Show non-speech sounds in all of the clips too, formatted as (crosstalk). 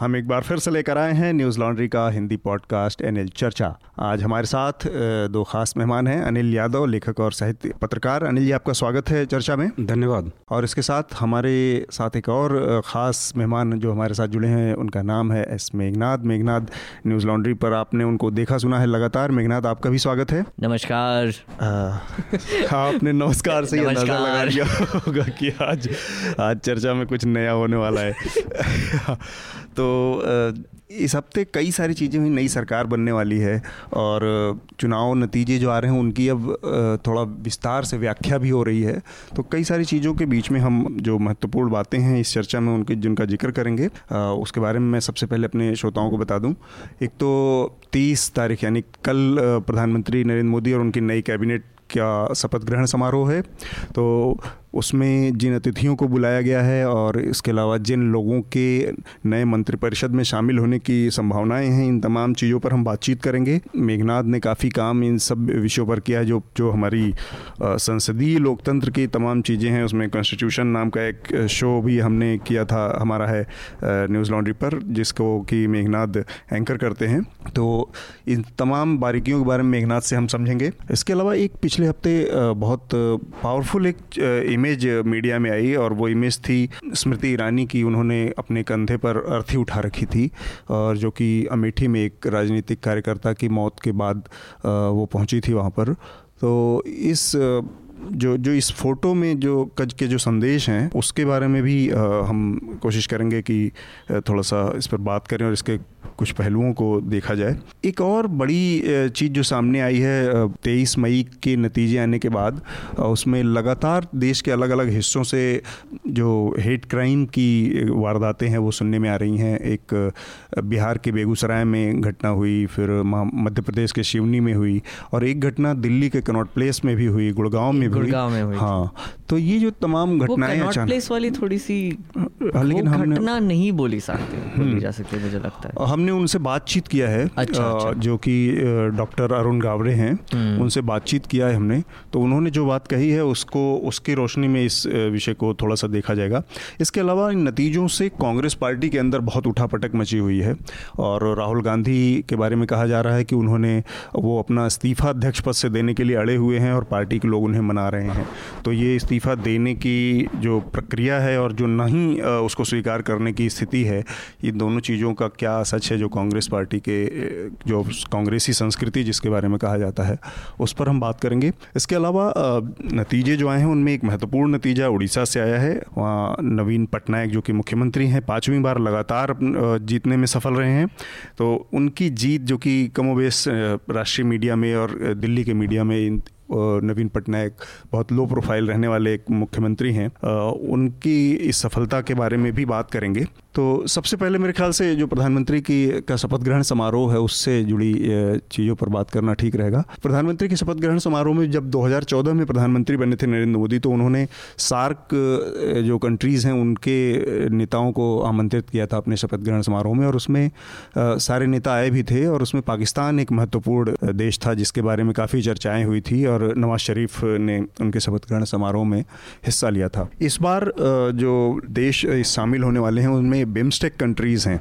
हम एक बार फिर से लेकर आए हैं न्यूज़ लॉन्ड्री का हिंदी पॉडकास्ट एनएल चर्चा। आज हमारे साथ दो खास मेहमान हैं अनिल यादव लेखक और साहित्य पत्रकार। अनिल जी आपका स्वागत है चर्चा में। धन्यवाद। और इसके साथ हमारे साथ एक और ख़ास मेहमान जो हमारे साथ जुड़े हैं उनका नाम है S Meghnath Meghnath Newslaundry पर आपने उनको देखा सुना है लगातार। मेघनाथ आपका भी स्वागत है। नमस्कार। आपने नमस्कार से अंदाज़ा लगा लिया होगा कि आज आज चर्चा में कुछ नया होने वाला है। तो इस हफ़्ते कई सारी चीज़ें हुई, नई सरकार बनने वाली है और चुनाव नतीजे जो आ रहे हैं, उनकी अब थोड़ा विस्तार से व्याख्या भी हो रही है। तो कई सारी चीज़ों के बीच में हम जो महत्वपूर्ण बातें हैं इस चर्चा में उनके, जिनका ज़िक्र करेंगे उसके बारे में मैं सबसे पहले अपने श्रोताओं को बता दूँ। एक तो तीस तारीख, यानी कल प्रधानमंत्री नरेंद्र मोदी और उनकी नई कैबिनेट का शपथ ग्रहण समारोह है। तो उसमें जिन अतिथियों को बुलाया गया है और इसके अलावा जिन लोगों के नए मंत्रिपरिषद में शामिल होने की संभावनाएँ हैं, इन तमाम चीज़ों पर हम बातचीत करेंगे। मेघनाथ ने काफ़ी काम इन सब विषयों पर किया है, जो जो हमारी संसदीय लोकतंत्र की तमाम चीज़ें हैं। उसमें कॉन्स्टिट्यूशन नाम का एक शो भी हमने किया था, हमारा है न्यूज़ लॉन्ड्री पर, जिसको कि मेघनाथ एंकर करते हैं। तो इन तमाम बारीकियों के बारे में मेघनाथ से हम समझेंगे। इसके अलावा एक पिछले हफ़्ते बहुत पावरफुल एक इमेज मीडिया में आई और वो इमेज थी स्मृति ईरानी की। उन्होंने अपने कंधे पर अर्थी उठा रखी थी और जो कि अमेठी में एक राजनीतिक कार्यकर्ता की मौत के बाद वो पहुँची थी वहाँ पर। तो इस जो जो इस फ़ोटो में जो कज के जो संदेश हैं उसके बारे में भी आ, हम कोशिश करेंगे कि थोड़ा सा इस पर बात करें और इसके कुछ पहलुओं को देखा जाए। एक और बड़ी चीज़ जो सामने आई है तेईस मई के नतीजे आने के बाद उसमें लगातार देश के अलग अलग हिस्सों से जो हेट क्राइम की वारदातें हैं वो सुनने में आ रही हैं। एक बिहार के बेगूसराय में घटना हुई फिर मध्य प्रदेश के शिवनी में हुई और एक घटना दिल्ली के कनॉट प्लेस में भी हुई गुड़गांव में भी। हुई हाँ तो ये जो तमाम घटनाएँ अचानक प्लेस वाली थोड़ी सी हाँ, लेकिन घटना नहीं बोली सकते बोली हम्म। जा सकती मुझे लगता है हमने उनसे बातचीत किया है अच्छा, अच्छा। जो कि डॉक्टर अरुण गावरे हैं हम्म। उनसे बातचीत किया है हमने तो उन्होंने जो बात कही है उसको उसकी रोशनी में इस विषय को थोड़ा सा देखा जाएगा इसके अलावा इन नतीजों से कांग्रेस पार्टी के अंदर बहुत उठापटक मची हुई है और राहुल गांधी के बारे में कहा जा रहा है कि उन्होंने वो अपना इस्तीफा अध्यक्ष पद से देने के लिए अड़े हुए हैं और पार्टी के लोग उन्हें मना रहे हैं तो ये इस्तीफा देने की जो प्रक्रिया है और जो नहीं उसको स्वीकार करने की स्थिति है, ये दोनों चीज़ों का क्या सच है जो कांग्रेस पार्टी के जो कांग्रेसी संस्कृति जिसके बारे में कहा जाता है, उस पर हम बात करेंगे। इसके अलावा नतीजे जो आए हैं, उनमें एक महत्वपूर्ण नतीजा उड़ीसा से आया है। वहाँ नवीन पटनायक जो कि मुख्यमंत्री हैं, पाँचवीं बार लगातार जीतने में सफल रहे हैं। तो उनकी जीत जो कि कमोबेश राष्ट्रीय मीडिया में और दिल्ली के मीडिया में नवीन पटनायक बहुत लो प्रोफ़ाइल रहने वाले एक मुख्यमंत्री हैं। उनकी इस सफलता के बारे में भी बात करेंगे। तो सबसे पहले मेरे ख्याल से जो प्रधानमंत्री की, का शपथ ग्रहण समारोह है, उससे जुड़ी चीज़ों पर बात करना ठीक रहेगा। प्रधानमंत्री के शपथ ग्रहण समारोह में जब 2014 में प्रधानमंत्री बने थे नरेंद्र मोदी तो उन्होंने सार्क जो कंट्रीज़ हैं, उनके नेताओं को आमंत्रित किया था अपने शपथ ग्रहण समारोह में। और उसमें सारे नेता आए भी थे, और उसमें पाकिस्तान एक महत्वपूर्ण देश था, जिसके बारे में काफ़ी चर्चाएँ हुई थी, और नवाज़ शरीफ ने उनके शपथ ग्रहण समारोह में हिस्सा लिया था। इस बार जो देश शामिल होने वाले हैं, उनमें बिम्स्टेक कंट्रीज़ हैं।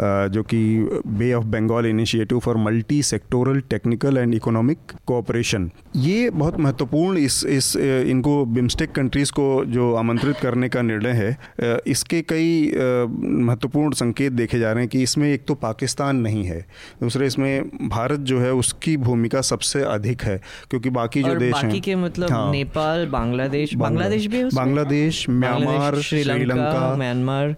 जो कि Bay of Bengal Initiative for multi sectoral technical and economic cooperation ये बहुत महत्वपूर्ण इस इस इनको बिम्स्टेक कंट्रीज़ को जो आमंत्रित करने का निर्णय है इसके कई महत्वपूर्ण संकेत देखे जा रहे हैं कि इसमें एक तो पाकिस्तान नहीं है दूसरे इसमें भारत जो है उसकी भूमिका सबसे अधिक है क्योंकि बाकी जो देश बाकी हैं के मतलब हाँ, नेपाल बांग्लादेश बांग्लादेश। भी Bangladesh Myanmar Sri Lanka Myanmar.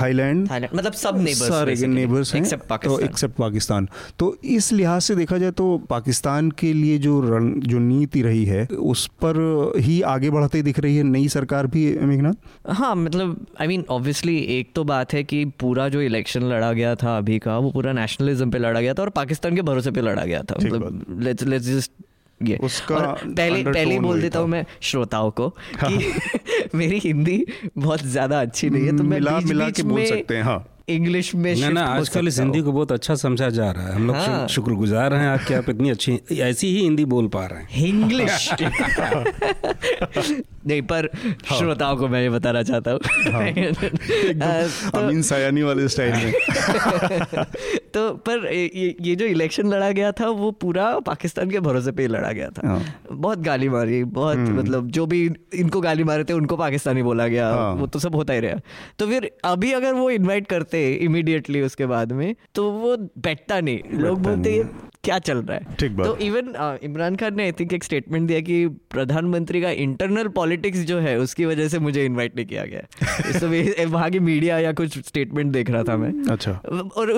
Thailand मतलब सब नेबर्स सारे नेबर्स हैं। तो एक्सेप्ट पाकिस्तान तो इस लिहाज से देखा जाए तो पाकिस्तान के लिए जो रण जो नीति रही है उस पर ही आगे बढ़ते दिख रही है नई सरकार भी मेघनाथ? हाँ मतलब आई मीन ऑब्वियसली एक तो बात है कि पूरा जो इलेक्शन लड़ा गया था अभी का वो पूरा नेशनलिज्म पे लड़ा गया था और पाकिस्तान के भरोसे पे लड़ा गया था। मतलब लेट्स लेट्स जस्ट ये। उसका पहले पहले बोल देता हूँ मैं श्रोताओं को हाँ। कि (laughs) मेरी हिंदी बहुत ज़्यादा अच्छी नहीं है तो मैं मिला, बीच मिला बीच के बोल सकते हैं हाँ। इंग्लिश में ना ना आजकल इस हिंदी को बहुत अच्छा समझा जा रहा है हम लोग हाँ। शुक्रगुजार हैं आपके आप इतनी अच्छी ऐसी ही हिंदी बोल पा रहे हैं इंग्लिश (laughs) नहीं पर हाँ। श्रोताओं को मैं ये बताना चाहता हूँ हाँ। (laughs) तो, अमीन सयानी वाले स्टाइल में (laughs) तो पर ये, ये जो इलेक्शन लड़ा गया था वो पूरा पाकिस्तान के भरोसे पे लड़ा गया था हाँ। बहुत गाली मारी बहुत हम्म। मतलब जो भी इनको गाली मारे थे उनको पाकिस्तानी बोला गया हाँ। वो तो सब होता ही रहा तो फिर अभी अगर वो इन्वाइट करते इमीडिएटली उसके बाद में तो वो बैठता नहीं। लोग बोलते क्या चल रहा है? ठीक तो इवन इमरान खान ने आई थिंक एक स्टेटमेंट दिया कि प्रधानमंत्री का इंटरनल पॉलिटिक्स जो है उसकी वजह से मुझे इनवाइट नहीं किया गया। (laughs) तो वहाँ की मीडिया या कुछ स्टेटमेंट देख रहा था मैं। अच्छा। और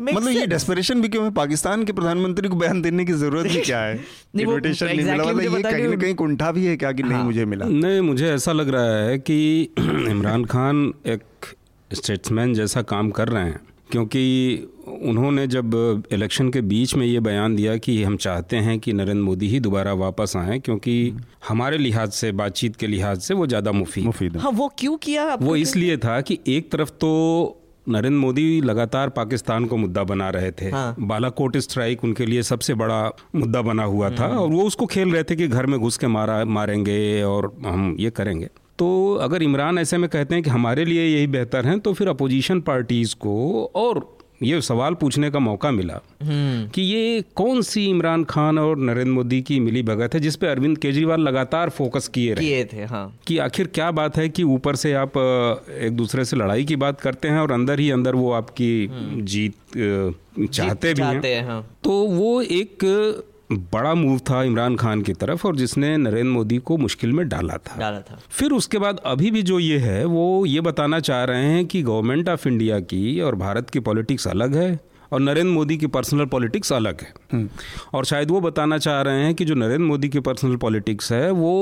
मतलब ये डेस्परेशन भी क्यों है? पाकिस्तान के प्रधानमंत्री को बयान देने की ज़रूरत ही क्या है? (laughs) इन्विटेशन नहीं मिला। मतलब ये कहीं ना कहीं कुंठा भी है क्या कि नहीं हाँ। मुझे मिला? नहीं मुझे ऐसा लग रहा है कि (clears throat) इमरान खान एक स्टेट्समैन जैसा काम कर रहे हैं क्योंकि उन्होंने जब इलेक्शन के बीच में ये बयान दिया कि हम चाहते हैं कि नरेंद्र मोदी ही दोबारा वापस आए क्योंकि हमारे लिहाज से बातचीत के लिहाज से वो ज़्यादा मुफीद मुफीद हाँ। वो क्यों किया वो इसलिए था कि एक तरफ़ तो नरेंद्र मोदी लगातार पाकिस्तान को मुद्दा बना रहे थे। हाँ। बालाकोट स्ट्राइक उनके लिए सबसे बड़ा मुद्दा बना हुआ था हम्म। और वो उसको खेल रहे थे कि घर में घुस के मारा मारेंगे और हम ये करेंगे। तो अगर इमरान ऐसे में कहते हैं कि हमारे लिए यही बेहतर है तो फिर अपोजिशन पार्टीज़ को और ये सवाल पूछने का मौका मिला हम्म। कि ये कौन सी इमरान खान और नरेंद्र मोदी की मिली भगत है जिसपे अरविंद केजरीवाल लगातार फोकस किए रहे किए थे हाँ कि आखिर क्या बात है कि ऊपर से आप एक दूसरे से लड़ाई की बात करते हैं और अंदर ही अंदर वो आपकी हम्म। जीत चाहते जीत भी चाहते हैं हाँ। तो वो एक बड़ा मूव था इमरान खान की तरफ़ और जिसने नरेंद्र मोदी को मुश्किल में डाला था डाला था फिर उसके बाद अभी भी जो ये है वो ये बताना चाह रहे हैं कि गवर्नमेंट ऑफ़ इंडिया की और भारत की पॉलिटिक्स अलग है और नरेंद्र मोदी की पर्सनल पॉलिटिक्स अलग है हम्म। और शायद वो बताना चाह रहे हैं कि जो नरेंद्र मोदी की पर्सनल पॉलिटिक्स है वो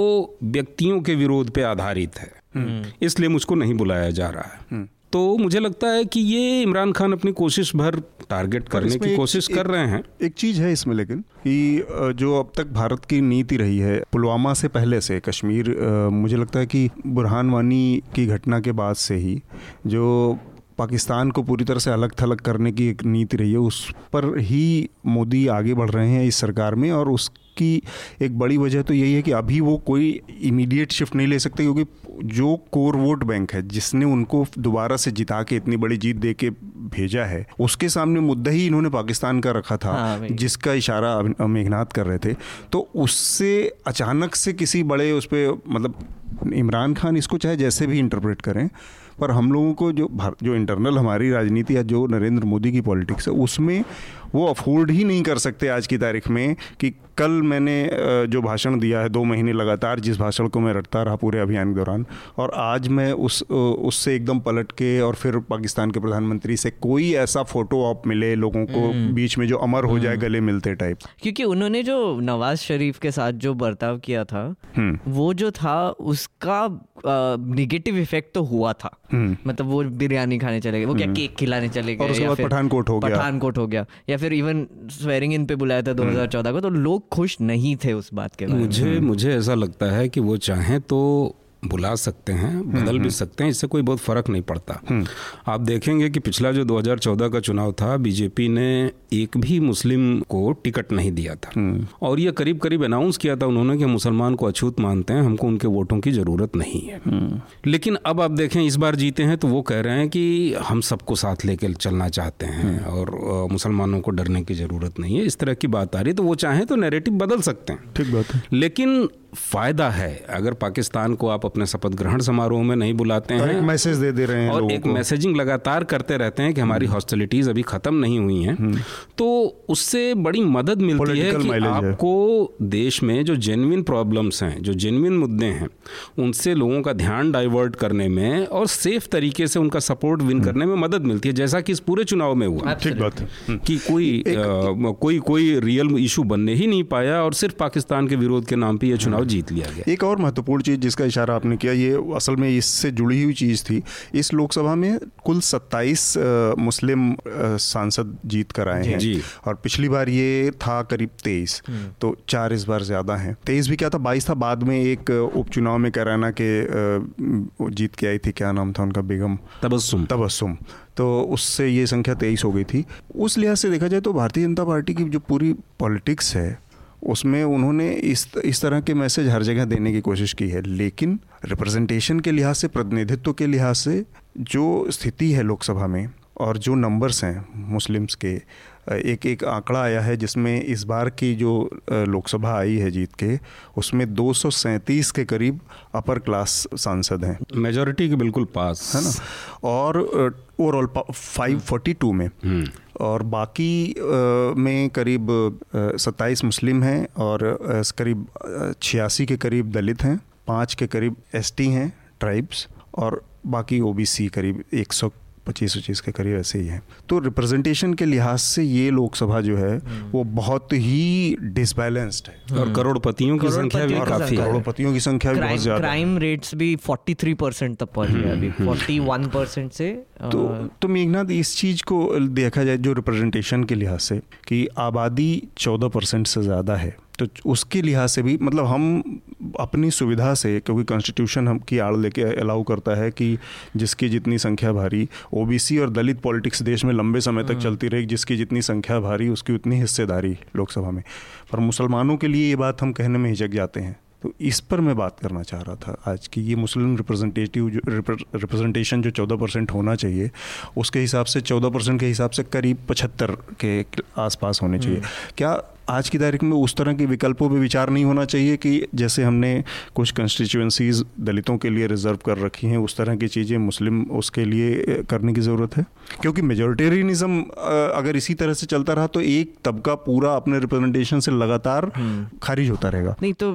व्यक्तियों के विरोध पे आधारित है हम्म। इसलिए मुझको नहीं बुलाया जा रहा है हम्म। तो मुझे लगता है कि ये इमरान खान अपनी कोशिश भर टारगेट करने की कोशिश कर रहे हैं। एक चीज़ है इसमें लेकिन कि जो अब तक भारत की नीति रही है पुलवामा से पहले से कश्मीर मुझे लगता है कि बुरहान वानी की घटना के बाद से ही जो पाकिस्तान को पूरी तरह से अलग थलग करने की एक नीति रही है उस पर ही मोदी आगे बढ़ रहे हैं इस सरकार में और उसकी एक बड़ी वजह तो यही है कि अभी वो कोई इमीडिएट शिफ्ट नहीं ले सकते क्योंकि जो कोर वोट बैंक है जिसने उनको दोबारा से जिता के इतनी बड़ी जीत दे के भेजा है उसके सामने मुद्दा ही इन्होंने पाकिस्तान का रखा था हाँ जिसका इशारा मेघनाथ कर रहे थे। तो उससे अचानक से किसी बड़े उस पर मतलब इमरान खान इसको चाहे जैसे भी इंटरप्रेट करें पर हम लोगों को जो जो इंटरनल हमारी राजनीति या जो नरेंद्र मोदी की पॉलिटिक्स है, उसमें वो अफोर्ड ही नहीं कर सकते आज की तारीख में कि कल मैंने जो भाषण दिया है दो महीने लगातार जिस भाषण को मैं रटता रहा पूरे अभियान के दौरान और आज मैं उस उससे एकदम पलट के और फिर पाकिस्तान के प्रधानमंत्री से कोई ऐसा फ़ोटो आप मिले लोगों को हम्म। बीच में जो अमर हो जाए हम्म। गले मिलते टाइप क्योंकि उन्होंने जो नवाज़ शरीफ के साथ जो बर्ताव किया था हम्म। वो जो था उसका निगेटिव इफ़ेक्ट तो हुआ था मतलब वो बिरयानी खाने चले गए वो क्या केक खिलाने चले गए और उसके बाद पठानकोट हो गया पठानकोट हो गया या फिर इवन स्वेरिंग इन पे बुलाया था 2014 को तो लोग खुश नहीं थे उस बात के बारे मुझे मुझे ऐसा लगता है कि वो चाहें तो बुला सकते हैं हम्म, बदल भी हम्म। सकते हैं इससे कोई बहुत फ़र्क नहीं पड़ता। हम्म। आप देखेंगे कि पिछला जो 2014 का चुनाव था बीजेपी ने एक भी मुस्लिम को टिकट नहीं दिया था। और ये करीब करीब अनाउंस किया था उन्होंने कि हम मुसलमान को अछूत मानते हैं हमको उनके वोटों की ज़रूरत नहीं है। लेकिन अब आप देखें इस बार जीते हैं तो वो कह रहे हैं कि हम सबको साथ लेकर चलना चाहते हैं और मुसलमानों को डरने की ज़रूरत नहीं है। इस तरह की बात आ रही है तो वो चाहें तो नेरेटिव बदल सकते हैं। ठीक बात है। लेकिन फ़ायदा है अगर पाकिस्तान को आप अपने शपथ ग्रहण समारोह में नहीं बुलाते हैं एक मैसेज दे दे रहे हैं और एक मैसेजिंग लगातार करते रहते हैं कि हमारी हॉस्टिलिटीज़ अभी ख़त्म नहीं हुई हैं हम्म। तो उससे बड़ी मदद मिलती है कि आपको देश में जो जेनविन प्रॉब्लम्स हैं जो जेनविन मुद्दे हैं उनसे लोगों का ध्यान डाइवर्ट करने में और सेफ़ तरीके से उनका सपोर्ट विन हम्म। करने में मदद मिलती है जैसा कि इस पूरे चुनाव में हुआ। ठीक बात कि कोई कोई कोई रियल इशू बनने ही नहीं पाया और सिर्फ़ पाकिस्तान के विरोध के नाम पर यह चुनाव जीत लिया गया। एक और महत्वपूर्ण चीज़ जिसका इशारा आपने किया ये असल में इससे जुड़ी हुई चीज़ थी इस लोकसभा में कुल 27 मुस्लिम सांसद जीत कर आए हैं। जी। और पिछली बार ये था करीब तेईस हम्म। तो चार इस बार ज़्यादा हैं। तेईस भी क्या था? बाईस था बाद में एक उपचुनाव में कराना के जीत के आई थी क्या नाम था उनका बेगम? तबस्सुम। तबस्सुम। तो उससे ये संख्या तेईस हो गई थी। उस लिहाज से देखा जाए तो भारतीय जनता पार्टी की जो पूरी पॉलिटिक्स है उसमें उन्होंने इस इस तरह के मैसेज हर जगह देने की कोशिश की है। लेकिन रिप्रेजेंटेशन के लिहाज से, प्रतिनिधित्व के लिहाज से, जो स्थिति है लोकसभा में और जो नंबर्स हैं मुस्लिम्स के एक एक आंकड़ा आया है जिसमें इस बार की जो लोकसभा आई है जीत के उसमें दो सौ सैंतीस के करीब अपर क्लास सांसद हैं। मेजोरिटी के बिल्कुल पास है ना? और ओवरऑल फाइव फोर्टी टू में। हम्म। और बाकी में करीब सत्ताईस मुस्लिम हैं और करीब छियासी के करीब दलित हैं पाँच के करीब एसटी हैं ट्राइब्स और बाकी ओबीसी करीब एक सौ पच्चीस पच्चीस के करीब ऐसे ही है। तो रिप्रेजेंटेशन के लिहाज से ये लोकसभा जो है हम्म। वो बहुत ही डिसबैलेंस्ड है। और करोड़पतियों की संख्या भी काफ़ी करोड़पतियों की संख्या भी बहुत ज़्यादा क्राइम रेट्स भी 43 परसेंट तक पहुँच गया अभी। 41 हम्म, परसेंट से तो तो मेघनाथ इस चीज़ को देखा जाए जो रिप्रेजेंटेशन के लिहाज से कि आबादी 14 परसेंट से ज़्यादा है। तो उसके लिहाज से भी मतलब हम अपनी सुविधा से क्योंकि कॉन्स्टिट्यूशन हम की आड़ लेके अलाउ करता है कि जिसकी जितनी संख्या भारी ओबीसी और दलित पॉलिटिक्स देश में लंबे समय तक हम्म। चलती रही जिसकी जितनी संख्या भारी उसकी उतनी हिस्सेदारी लोकसभा में पर मुसलमानों के लिए ये बात हम कहने में हिचक जाते हैं तो इस पर मैं बात करना चाह रहा था आज की ये मुस्लिम रिप्रेजेंटेटिव जो रिप्रेजेंटेशन जो चौदह परसेंट होना चाहिए उसके हिसाब से चौदह परसेंट के हिसाब से करीब पचहत्तर के आसपास होने चाहिए हम्म। क्या आज की तारीख में उस तरह के विकल्पों पर विचार नहीं होना चाहिए कि जैसे हमने कुछ कंस्टिट्यूंसीज दलितों के लिए रिज़र्व कर रखी हैं उस तरह की चीज़ें मुस्लिम उसके लिए करने की ज़रूरत है? क्योंकि मेजोरिटेरियनिज्म अगर इसी तरह से चलता रहा तो एक तबका पूरा अपने रिप्रेजेंटेशन से लगातार हम्म। खारिज होता रहेगा। नहीं तो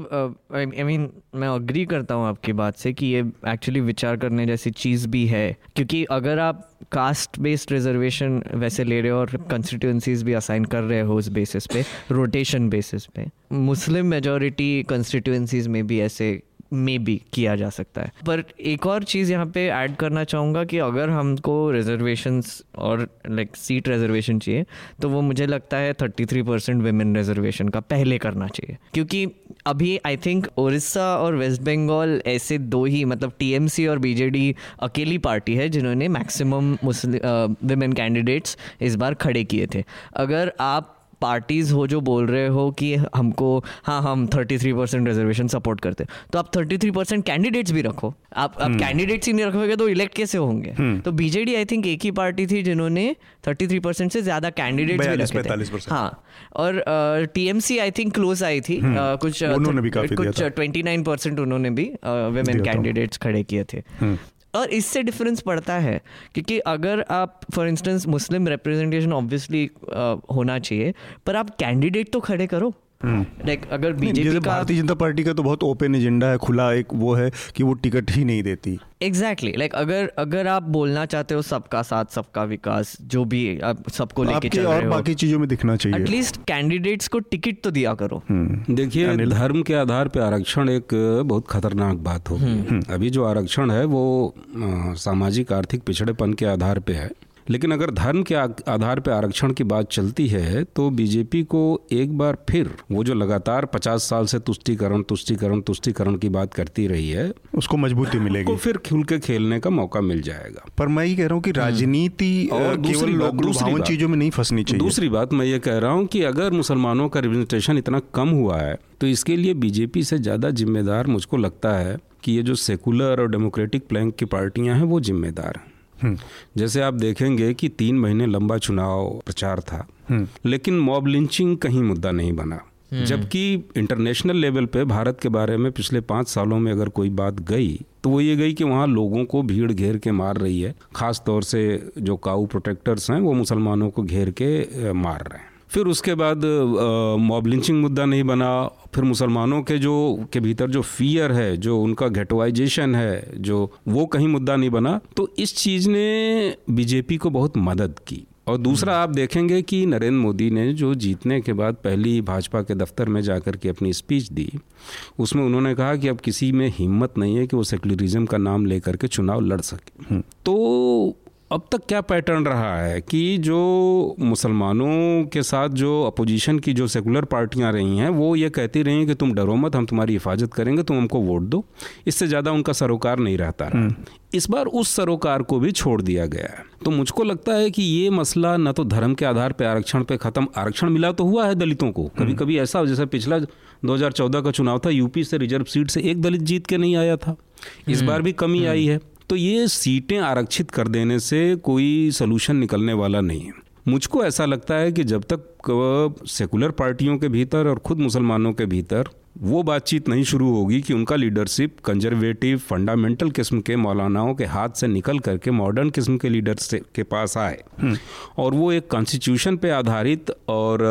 आई मीन मैं अग्री करता हूँ आपकी बात से कि ये एक्चुअली विचार करने जैसी चीज़ भी है। क्योंकि अगर आप कास्ट बेस्ड रिजर्वेशन वैसे ले रहे हो और कंस्टिट्यूंसीज भी असाइन कर रहे हो उस बेसिस पे रोटेशन बेसिस पे। मुस्लिम मेजोरिटी कंस्टिट्यूंसीज में भी ऐसे मे बी किया जा सकता है। पर एक और चीज़ यहाँ पे ऐड करना चाहूँगा कि अगर हमको रिजर्वेशंस और लाइक सीट रिजर्वेशन चाहिए तो वो मुझे लगता है thirty three percent women reservation का पहले करना चाहिए। क्योंकि अभी आई थिंक उड़ीसा और वेस्ट बंगाल ऐसे दो ही मतलब टीएमसी और बीजेडी अकेली पार्टी है जिन्होंने मैक्सिमम मुस्लिम वेमेन कैंडिडेट्स इस बार खड़े किए थे। अगर आप पार्टीज़ हो जो बोल रहे हो कि हमको हाँ हम thirty three percent reservation support करते तो आप थर्टी थ्री परसेंट कैंडिडेट्स भी रखो। आप आप कैंडिडेट्स हम्म। ही नहीं रखोगे तो इलेक्ट कैसे होंगे? हम्म। तो बीजेडी आई थिंक एक ही पार्टी थी जिन्होंने थर्टी थ्री परसेंट से ज़्यादा कैंडिडेट्स भी रखे थे। हाँ और टीएमसी आई थिंक क्लोज आई थी। हम्म। कुछ कुछ ट्वेंटी नाइन परसेंट उन्होंने भी वेमेन कैंडिडेट्स खड़े किए थे। और इससे डिफरेंस पड़ता है, क्योंकि अगर आप for instance Muslim representation obviously होना चाहिए, पर आप कैंडिडेट तो खड़े करो। लाइक हम्म। अगर बीजेपी का भारतीय जनता पार्टी का तो बहुत ओपन एजेंडा है खुला एक वो है कि वो टिकट ही नहीं देती एग्जैक्टली exactly. लाइक like, अगर अगर आप बोलना चाहते हो सबका साथ सबका विकास जो भी आप सबको लेके चल रहे और हो बाकी चीज़ों में दिखना चाहिए एटलीस्ट कैंडिडेट्स को टिकट तो दिया करो हम्म। देखिए धर्म के आधार पे आरक्षण एक बहुत खतरनाक बात होगी हम्म। अभी जो आरक्षण है वो सामाजिक आर्थिक पिछड़ेपन के आधार पे है लेकिन अगर धर्म के आधार पर आरक्षण की बात चलती है तो बीजेपी को एक बार फिर वो जो लगातार 50 साल से तुष्टिकरण तुष्टिकरण तुष्टिकरण की बात करती रही है उसको मजबूती मिलेगी फिर खुल के खेलने का मौका मिल जाएगा पर मैं ये कह रहा हूँ कि हम्म। राजनीति और दूसरी बात चीज़ों में नहीं फंसनी चाहिए दूसरी बात मैं ये कह रहा हूँ कि अगर मुसलमानों का रिप्रेजेंटेशन इतना कम हुआ है तो इसके लिए बीजेपी से ज़्यादा जिम्मेदार मुझको लगता है कि ये जो सेकुलर और डेमोक्रेटिक प्लैंक की पार्टियाँ हैं वो जिम्मेदार हैं। जैसे आप देखेंगे कि तीन महीने लंबा चुनाव प्रचार था हम्म। लेकिन मॉब लिंचिंग कहीं मुद्दा नहीं बना हम्म। जबकि इंटरनेशनल लेवल पे भारत के बारे में पिछले पाँच सालों में अगर कोई बात गई तो वो ये गई कि वहाँ लोगों को भीड़ घेर के मार रही है ख़ास तौर से जो काऊ प्रोटेक्टर्स हैं वो मुसलमानों को घेर के मार रहे हैं फिर उसके बाद मॉब लिंचिंग मुद्दा नहीं बना फिर मुसलमानों के जो के भीतर जो फियर है जो उनका घेटवाइजेशन है जो वो कहीं मुद्दा नहीं बना तो इस चीज़ ने बीजेपी को बहुत मदद की और दूसरा आप देखेंगे कि नरेंद्र मोदी ने जो जीतने के बाद पहली भाजपा के दफ्तर में जाकर के अपनी स्पीच दी उसमें उन्होंने कहा कि अब किसी में हिम्मत नहीं है कि वो सेकुलरिज्म का नाम लेकर के चुनाव लड़ सके हम्म। तो अब तक क्या पैटर्न रहा है कि जो मुसलमानों के साथ जो अपोजिशन की जो सेकुलर पार्टियाँ रही हैं वो ये कहती रही हैं कि तुम डरो मत हम तुम्हारी हिफाजत करेंगे तुम हमको वोट दो। इससे ज़्यादा उनका सरोकार नहीं रहता रहा। हम्म। इस बार उस सरोकार को भी छोड़ दिया गया है। तो मुझको लगता है कि ये मसला न तो धर्म के आधार पर आरक्षण पे ख़त्म आरक्षण मिला तो हुआ है दलितों को। कभी हम्म। कभी ऐसा जैसे पिछला 2014 का चुनाव था यूपी से रिज़र्व सीट से एक दलित जीत के नहीं आया था। इस हम्म। बार भी कमी आई है। तो ये सीटें आरक्षित कर देने से कोई सोल्यूशन निकलने वाला नहीं है। मुझको ऐसा लगता है कि जब तक सेकुलर पार्टियों के भीतर और खुद मुसलमानों के भीतर वो बातचीत नहीं शुरू होगी कि उनका लीडरशिप कंजर्वेटिव फंडामेंटल किस्म के मौलानाओं के हाथ से निकल करके मॉडर्न किस्म के लीडर के पास आए। हम्म। और वो एक कॉन्स्टिट्यूशन पे आधारित और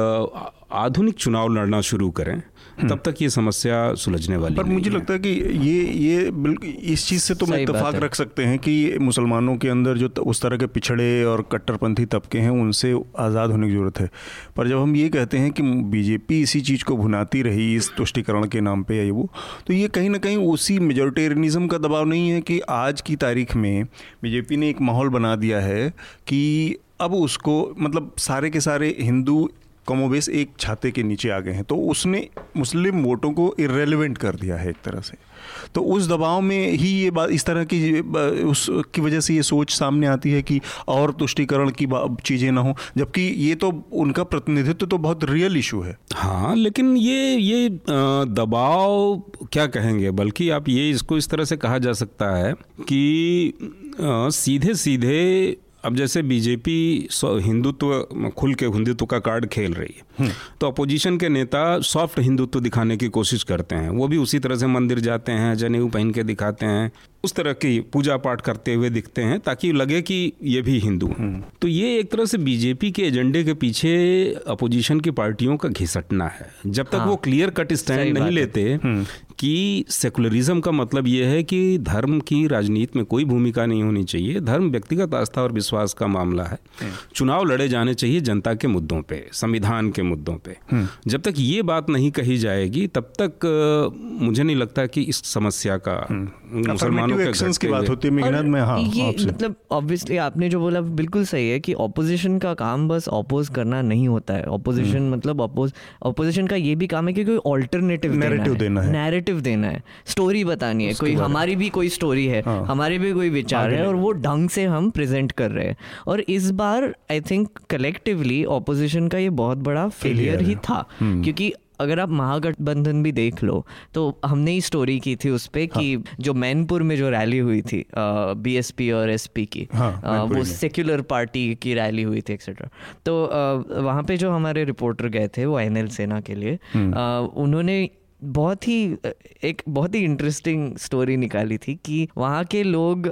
आधुनिक चुनाव लड़ना शुरू करें। तब तक ये समस्या सुलझने वाली पर मुझे लगता है कि ये ये बिल्कुल इस चीज़ से तो मैं इतफाक रख सकते हैं कि मुसलमानों के अंदर जो उस तरह के पिछड़े और कट्टरपंथी तबके हैं उनसे आज़ाद होने की ज़रूरत है। पर जब हम ये कहते हैं कि बीजेपी इसी चीज़ को भुनाती रही इस तुष्टिकरण के नाम पर या वो तो ये कहीं ना कहीं उसी मेजोरिटेरियनिज्म का दबाव नहीं है कि आज की तारीख में बीजेपी ने एक माहौल बना दिया है कि अब उसको मतलब सारे के सारे हिंदू कमोबेश एक छाते के नीचे आ गए हैं। तो उसने मुस्लिम वोटों को इरेलीवेंट कर दिया है एक तरह से। तो उस दबाव में ही ये बात, इस तरह की उसकी वजह से ये सोच सामने आती है कि और तुष्टिकरण की चीज़ें ना हो। जबकि ये तो उनका प्रतिनिधित्व तो बहुत रियल इशू है। हाँ लेकिन ये ये दबाव क्या कहेंगे? बल्कि आप ये इसको इस तरह से कहा जा सकता है कि सीधे सीधे अब जैसे बीजेपी हिंदुत्व खुल के हिंदुत्व का कार्ड खेल रही है। हम्म। तो अपोजिशन के नेता सॉफ्ट हिंदुत्व दिखाने की कोशिश करते हैं। वो भी उसी तरह से मंदिर जाते हैं जनेऊ पहन के दिखाते हैं। उस तरह की पूजा पाठ करते हुए दिखते हैं ताकि लगे कि ये भी हिंदू हैं। हम्म। तो ये एक तरह से बीजेपी के एजेंडे के पीछे अपोजिशन की पार्टियों का घिसटना है। जब तक हाँ, वो क्लियर कट स्टैंड नहीं लेते हम्म। कि सेकुलरिज्म का मतलब ये है कि धर्म की राजनीति में कोई भूमिका नहीं होनी चाहिए। धर्म व्यक्तिगत आस्था और विश्वास का मामला है। हम्म। चुनाव लड़े जाने चाहिए जनता के मुद्दों पे संविधान के मुद्दों पे। जब तक ये बात नहीं कही जाएगी तब तक मुझे नहीं लगता कि इस समस्या का मुसलमान एक्शंस की बात होती है में हाँ ये मतलब ऑब्वियसली आपने जो बोला बिल्कुल सही है कि ऑपोजिशन का काम बस ऑपोज करना नहीं होता है। ऑपोजिशन हम्म। मतलब ऑपोज ऑपोजिशन का ये भी काम है कि कोई ऑल्टरनेटिव नैरेटिव देना है। नैरेटिव देना है। स्टोरी बतानी है। कोई हमारी भी कोई स्टोरी है हाँ। हमारे भी कोई विचार है और वो ढंग से हम प्रेजेंट कर रहे हैं। और इस बार आई थिंक कलेक्टिवली ऑपोजिशन का ये बहुत बड़ा फेलियर ही। था। हम्म। क्योंकि अगर आप महागठबंधन भी देख लो तो हमने ही स्टोरी की थी उस पर हाँ. कि. जो मैनपुर में जो रैली हुई थी बीएसपी और एसपी की हाँ, आ, वो सेक्युलर पार्टी की रैली हुई थी एक्सेट्रा तो आ, वहाँ पे जो हमारे रिपोर्टर गए थे वो एनएल सेना के लिए हम्म। आ, उन्होंने बहुत ही एक बहुत ही इंटरेस्टिंग स्टोरी निकाली थी कि वहाँ के लोग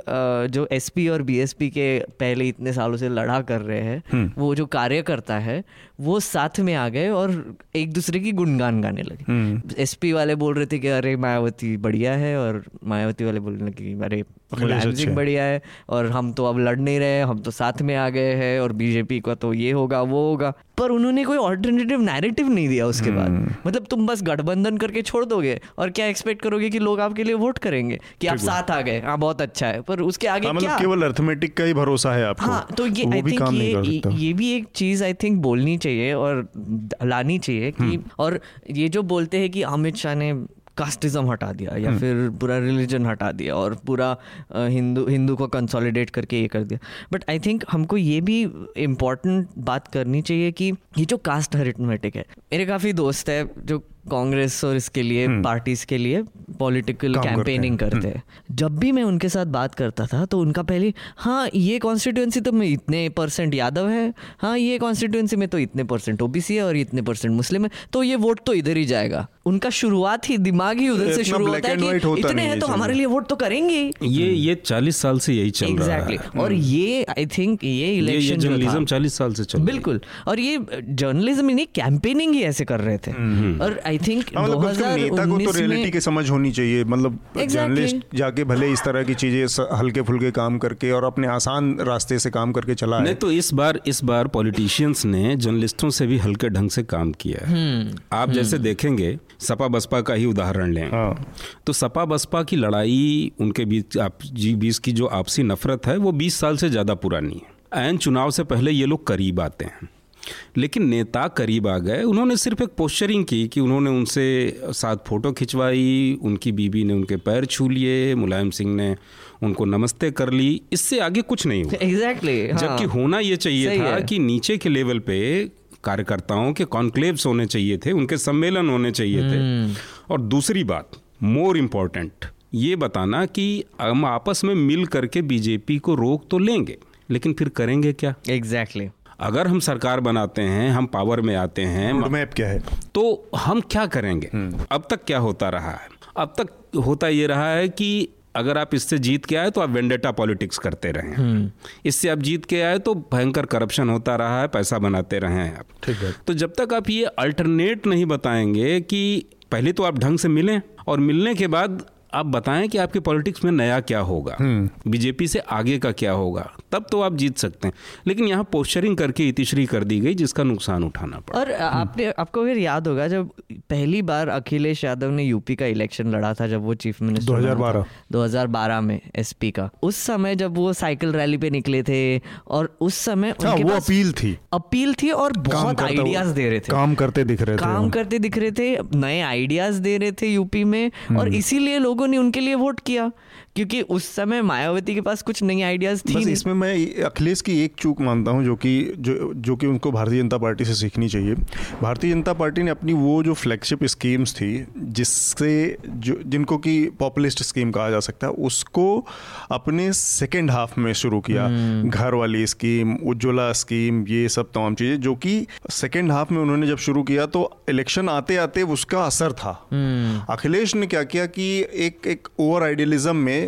जो एसपी और बीएसपी के पहले इतने सालों से लड़ा कर रहे हैं हम्म। वो जो कार्यकर्ता है वो साथ में आ गए और एक दूसरे की गुणगान गाने लगे। एसपी हम्म। वाले बोल रहे थे कि अरे मायावती बढ़िया है और मायावती वाले बोलने लगे अरे सिंह बढ़िया है और हम तो अब लड़ नहीं रहे हम तो साथ में आ गए हैं और बीजेपी का तो ये होगा वो होगा। पर उन्होंने कोई ऑल्टरनेटिव नैरेटिव नहीं दिया उसके बाद। हम्म। मतलब तुम बस गठबंधन करके छोड़ दोगे और क्या एक्सपेक्ट करोगे कि लोग आपके लिए वोट करेंगे? कि आप साथ आ गए हाँ बहुत अच्छा है। पर उसके आगे हाँ, मतलब क्या? केवल अर्थमेटिक का ही भरोसा है आपको। हाँ तो ये आई थिंक ये ये भी एक चीज़ आई थिंक बोलनी चाहिए और लानी चाहिए कि हम्म। और ये जो बोलते हैं कि अमित शाह ने कास्टिज्म हटा दिया या हम्म। फिर पूरा रिलीजन हटा दिया और पूरा हिंदू हिंदू को कंसोलिडेट करके ये कर दिया बट आई थिंक हमको ये भी इम्पोर्टेंट बात करनी चाहिए कि ये जो कास्ट हेरिटमेटिक है मेरे काफ़ी दोस्त है जो कांग्रेस और इसके लिए पार्टीज़ हम्म। के लिए पॉलिटिकल कैंपेनिंग करते, करते हैं। हम्म। जब भी मैं उनके साथ बात करता था तो उनका पहले हाँ ये कॉन्स्टिट्यूंसी तो में इतने परसेंट यादव है। हाँ ये कॉन्स्टिट्यूंसी में तो इतने परसेंट ओबीसी है और इतने परसेंट मुस्लिम है तो ये वोट तो इधर ही जाएगा। उनका शुरुआत ही दिमाग ही उधर से शुरू होता है कि इतने हैं तो हमारे लिए वोट तो करेंगे। ये ये चालीस साल से यही चल exactly. रहा है। और ये आई थिंक ये इलेक्शन जर्नलिज्म चालीस साल से चल बिल्कुल। और ये जर्नलिज्म नहीं कैंपेनिंग ही ऐसे कर रहे थे। हम्म। और आई आई थिंक मतलब नेता को तो रियलिटी की समझ होनी चाहिए मतलब जर्नलिस्ट जाके भले इस तरह की चीज़ें हल्के फुल्के काम करके और अपने आसान रास्ते से काम करके चला नहीं तो इस बार इस बार पॉलिटिशियंस ने जर्नलिस्टों से भी हल्के ढंग से काम किया है। हम्म, आप जैसे हम्म। देखेंगे सपा बसपा का ही उदाहरण लें। हाँ। तो सपा बसपा की लड़ाई उनके बीच आप जी बीस की जो आपसी नफरत है वो बीस साल से ज़्यादा पुरानी है। एन चुनाव से पहले ये लोग करीब आते हैं। लेकिन नेता करीब आ गए उन्होंने सिर्फ़ एक पोस्चरिंग की कि उन्होंने उनसे साथ फ़ोटो खिंचवाई उनकी बीबी ने उनके पैर छू लिए मुलायम सिंह ने उनको नमस्ते कर ली इससे आगे कुछ नहीं हुआ एग्जैक्टली exactly, हाँ। जबकि। होना ये चाहिए था कि नीचे के लेवल पे कार्यकर्ताओं के कॉन्क्लेव्स होने चाहिए थे उनके सम्मेलन होने चाहिए थे हम्म। और दूसरी बात मोर इम्पोर्टेंट ये बताना कि हम आपस में मिल करके बीजेपी को रोक तो लेंगे लेकिन फिर करेंगे क्या एग्जैक्टली exactly. अगर हम सरकार बनाते हैं हम पावर में आते हैं मैप क्या है? तो हम क्या करेंगे? हम्म। अब तक क्या होता रहा है? अब तक होता ये रहा है कि अगर आप इससे जीत के आए तो आप वेंडेटा पॉलिटिक्स करते रहे हम्म। इससे आप जीत के आए तो भयंकर करप्शन होता रहा है पैसा बनाते रहे हैं आप। ठीक है। तो जब तक आप ये अल्टरनेट नहीं बताएँगे कि पहले तो आप ढंग से मिलें और मिलने के बाद आप बताएँ कि आपके पॉलिटिक्स में नया क्या होगा? हम्म। बीजेपी से आगे का क्या होगा? तब तो आप जीत सकते हैं। लेकिन यहाँ पोस्टरिंग करके इतिश्री कर दी गई जिसका नुकसान उठाना पड़ा। और आपने आपको फिर याद होगा जब पहली बार अखिलेश यादव ने यूपी का इलेक्शन लड़ा था जब वो चीफ मिनिस्टर 2012 2012 में एसपी का उस समय जब वो साइकिल रैली पे निकले थे और उस समय हाँ, उनके वो अपील थी। अपील थी और बहुत आइडियाज़ दे रहे थे। काम करते दिख रहे थे काम करते दिख रहे थे नए आइडियाज़ दे रहे थे यूपी में और हम्म। इसीलिए लोग लोगों ने उनके लिए वोट किया। क्योंकि उस समय मायावती के पास कुछ नई आइडियाज़ थी। इसमें मैं अखिलेश की एक चूक मानता हूँ जो कि जो जो कि उनको भारतीय जनता पार्टी से सीखनी चाहिए भारतीय जनता पार्टी ने अपनी वो जो फ्लैगशिप स्कीम्स थी जिससे जो जिनको कि पॉपुलिस्ट स्कीम कहा जा सकता है उसको अपने सेकेंड हाफ़ में शुरू किया। घर वाली स्कीम उज्ज्वला स्कीम ये सब तमाम चीज़ें जो कि सेकेंड हाफ़ में उन्होंने जब शुरू किया तो इलेक्शन आते आते उसका असर था हम्म। अखिलेश ने क्या किया कि एक एक ओवर आइडियलिज्म में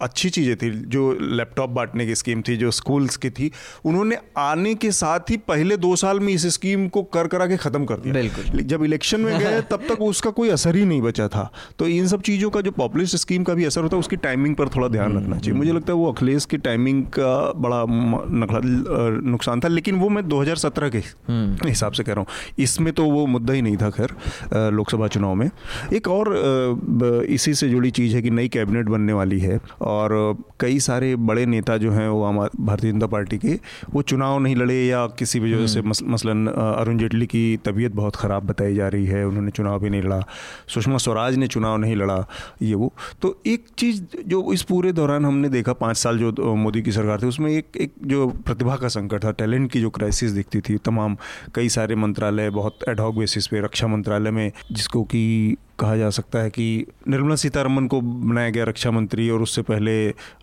अच्छी चीज़ें थी जो लैपटॉप बांटने की स्कीम थी जो स्कूल्स की थी उन्होंने आने के साथ ही पहले दो साल में इस स्कीम को कर करा के ख़त्म कर दिया। बिल्कुल। जब इलेक्शन में गए तब तक उसका कोई असर ही नहीं बचा था। तो इन सब चीज़ों का जो पॉपुलिस्ट स्कीम का भी असर होता है उसकी टाइमिंग पर थोड़ा ध्यान रखना चाहिए। मुझे लगता है वो अखिलेश की टाइमिंग का बड़ा नुकसान था लेकिन वो मैं दो हज़ार सत्रह के हम्म। हिसाब से कह रहा हूँ। इसमें तो वो मुद्दा ही नहीं था खैर लोकसभा चुनाव में। एक और इसी से जुड़ी चीज़ है कि नई कैबिनेट बनने वाली है और कई सारे बड़े नेता जो हैं वो भारतीय जनता पार्टी के वो चुनाव नहीं लड़े या किसी वजह से हम्म। मसलन अरुण जेटली की तबीयत बहुत ख़राब बताई जा रही है उन्होंने चुनाव भी नहीं लड़ा सुषमा स्वराज ने चुनाव नहीं लड़ा ये वो तो एक चीज़ जो इस पूरे दौरान हमने देखा पाँच साल जो मोदी की सरकार थी उसमें एक एक जो प्रतिभा का संकट था टैलेंट की जो क्राइसिस दिखती थी तमाम कई सारे मंत्रालय बहुत एडहॉक बेसिस पे रक्षा मंत्रालय में जिसको कि कहा जा सकता है कि निर्मला सीतारमन को बनाया गया रक्षा मंत्री और उससे पहले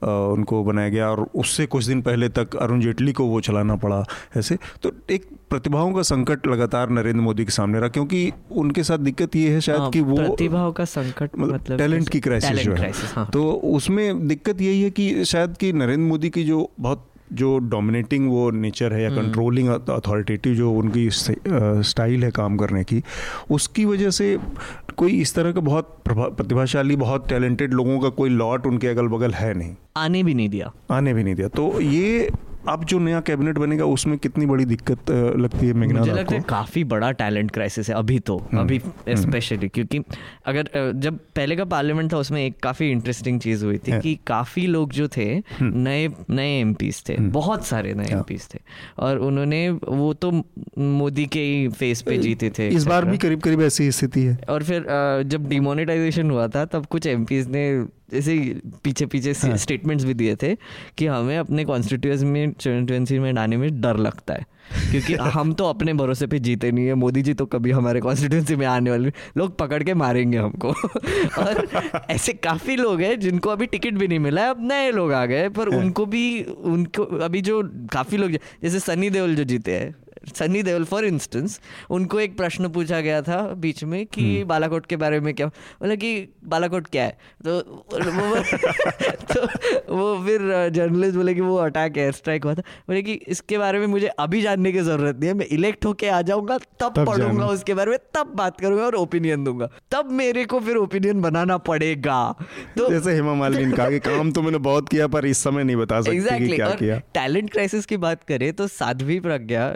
उनको बनाया गया और उससे कुछ दिन पहले तक अरुण जेटली को वो चलाना पड़ा ऐसे तो एक प्रतिभाओं का संकट लगातार नरेंद्र मोदी के सामने रहा क्योंकि उनके साथ दिक्कत ये है शायद हाँ, कि वो प्रतिभाओं का संकट मतलब टैलेंट की क्राइसिस जो है हाँ। तो उसमें दिक्कत यही है कि शायद कि नरेंद्र मोदी की जो बहुत जो डोमिनेटिंग वो नेचर है या कंट्रोलिंग हम्म। अथॉरिटेटिव जो उनकी स्टाइल है काम करने की उसकी वजह से कोई इस तरह का बहुत प्रतिभाशाली बहुत टैलेंटेड लोगों का कोई लॉट उनके अगल बगल है नहीं। आने भी नहीं दिया। आने भी नहीं दिया। तो ये अब जो नया कैबिनेट बनेगा उसमें कितनी बड़ी दिक्कत लगती है मुझे लगता है काफ़ी बड़ा टैलेंट क्राइसिस है अभी तो हम्म, अभी स्पेशली हम्म। क्योंकि अगर जब पहले का पार्लियामेंट था उसमें एक काफ़ी इंटरेस्टिंग चीज़ हुई थी कि काफ़ी लोग जो थे हम्म। नए नए एम थे बहुत सारे नए एम हाँ। थे। और उन्होंने वो तो मोदी के ही फेस पे जीते थे इस बार भी करीब करीब ऐसी स्थिति है। और फिर जब डिमोनेटाइजेशन हुआ था तब कुछ एम ने जैसे पीछे पीछे हाँ. स्टेटमेंट्स भी दिए थे कि हमें अपने कॉन्स्टिट्यूंसी में कॉन्स्टिट्यूंसी में आने में डर लगता है। क्योंकि (laughs) हम तो अपने भरोसे पे जीते नहीं है। मोदी जी तो कभी हमारे कॉन्स्टिट्यूंसी में आने वाले लोग पकड़ के मारेंगे हमको। (laughs) और ऐसे काफ़ी लोग हैं जिनको अभी टिकट भी नहीं मिला है। अब नए लोग आ गए पर हाँ। उनको भी उनको अभी जो काफ़ी लोग जैसे सनी देओल जो जीते हैं सनी देओल फॉर इंस्टेंस उनको एक प्रश्न पूछा गया था बीच में कि हम्म। बालाकोट के बारे में क्या बोला कि बालाकोट क्या है? तो वो (laughs) तो वो फिर जर्नलिस्ट बोले कि वो अटैक एयर स्ट्राइक हुआ था। बोले कि इसके बारे में मुझे अभी जानने की ज़रूरत नहीं है मैं इलेक्ट होके आ जाऊँगा तब, तब पढ़ूँगा उसके बारे में तब बात करूँगा और ओपिनियन दूँगा। तब मेरे को फिर ओपिनियन बनाना पड़ेगा। तो जैसे हेमा मालिनी ने कहा कि काम तो मैंने बहुत किया पर इस समय नहीं बता सकती exactly, कि क्या किया। टैलेंट क्राइसिस की बात करें तो साध्वी प्रज्ञा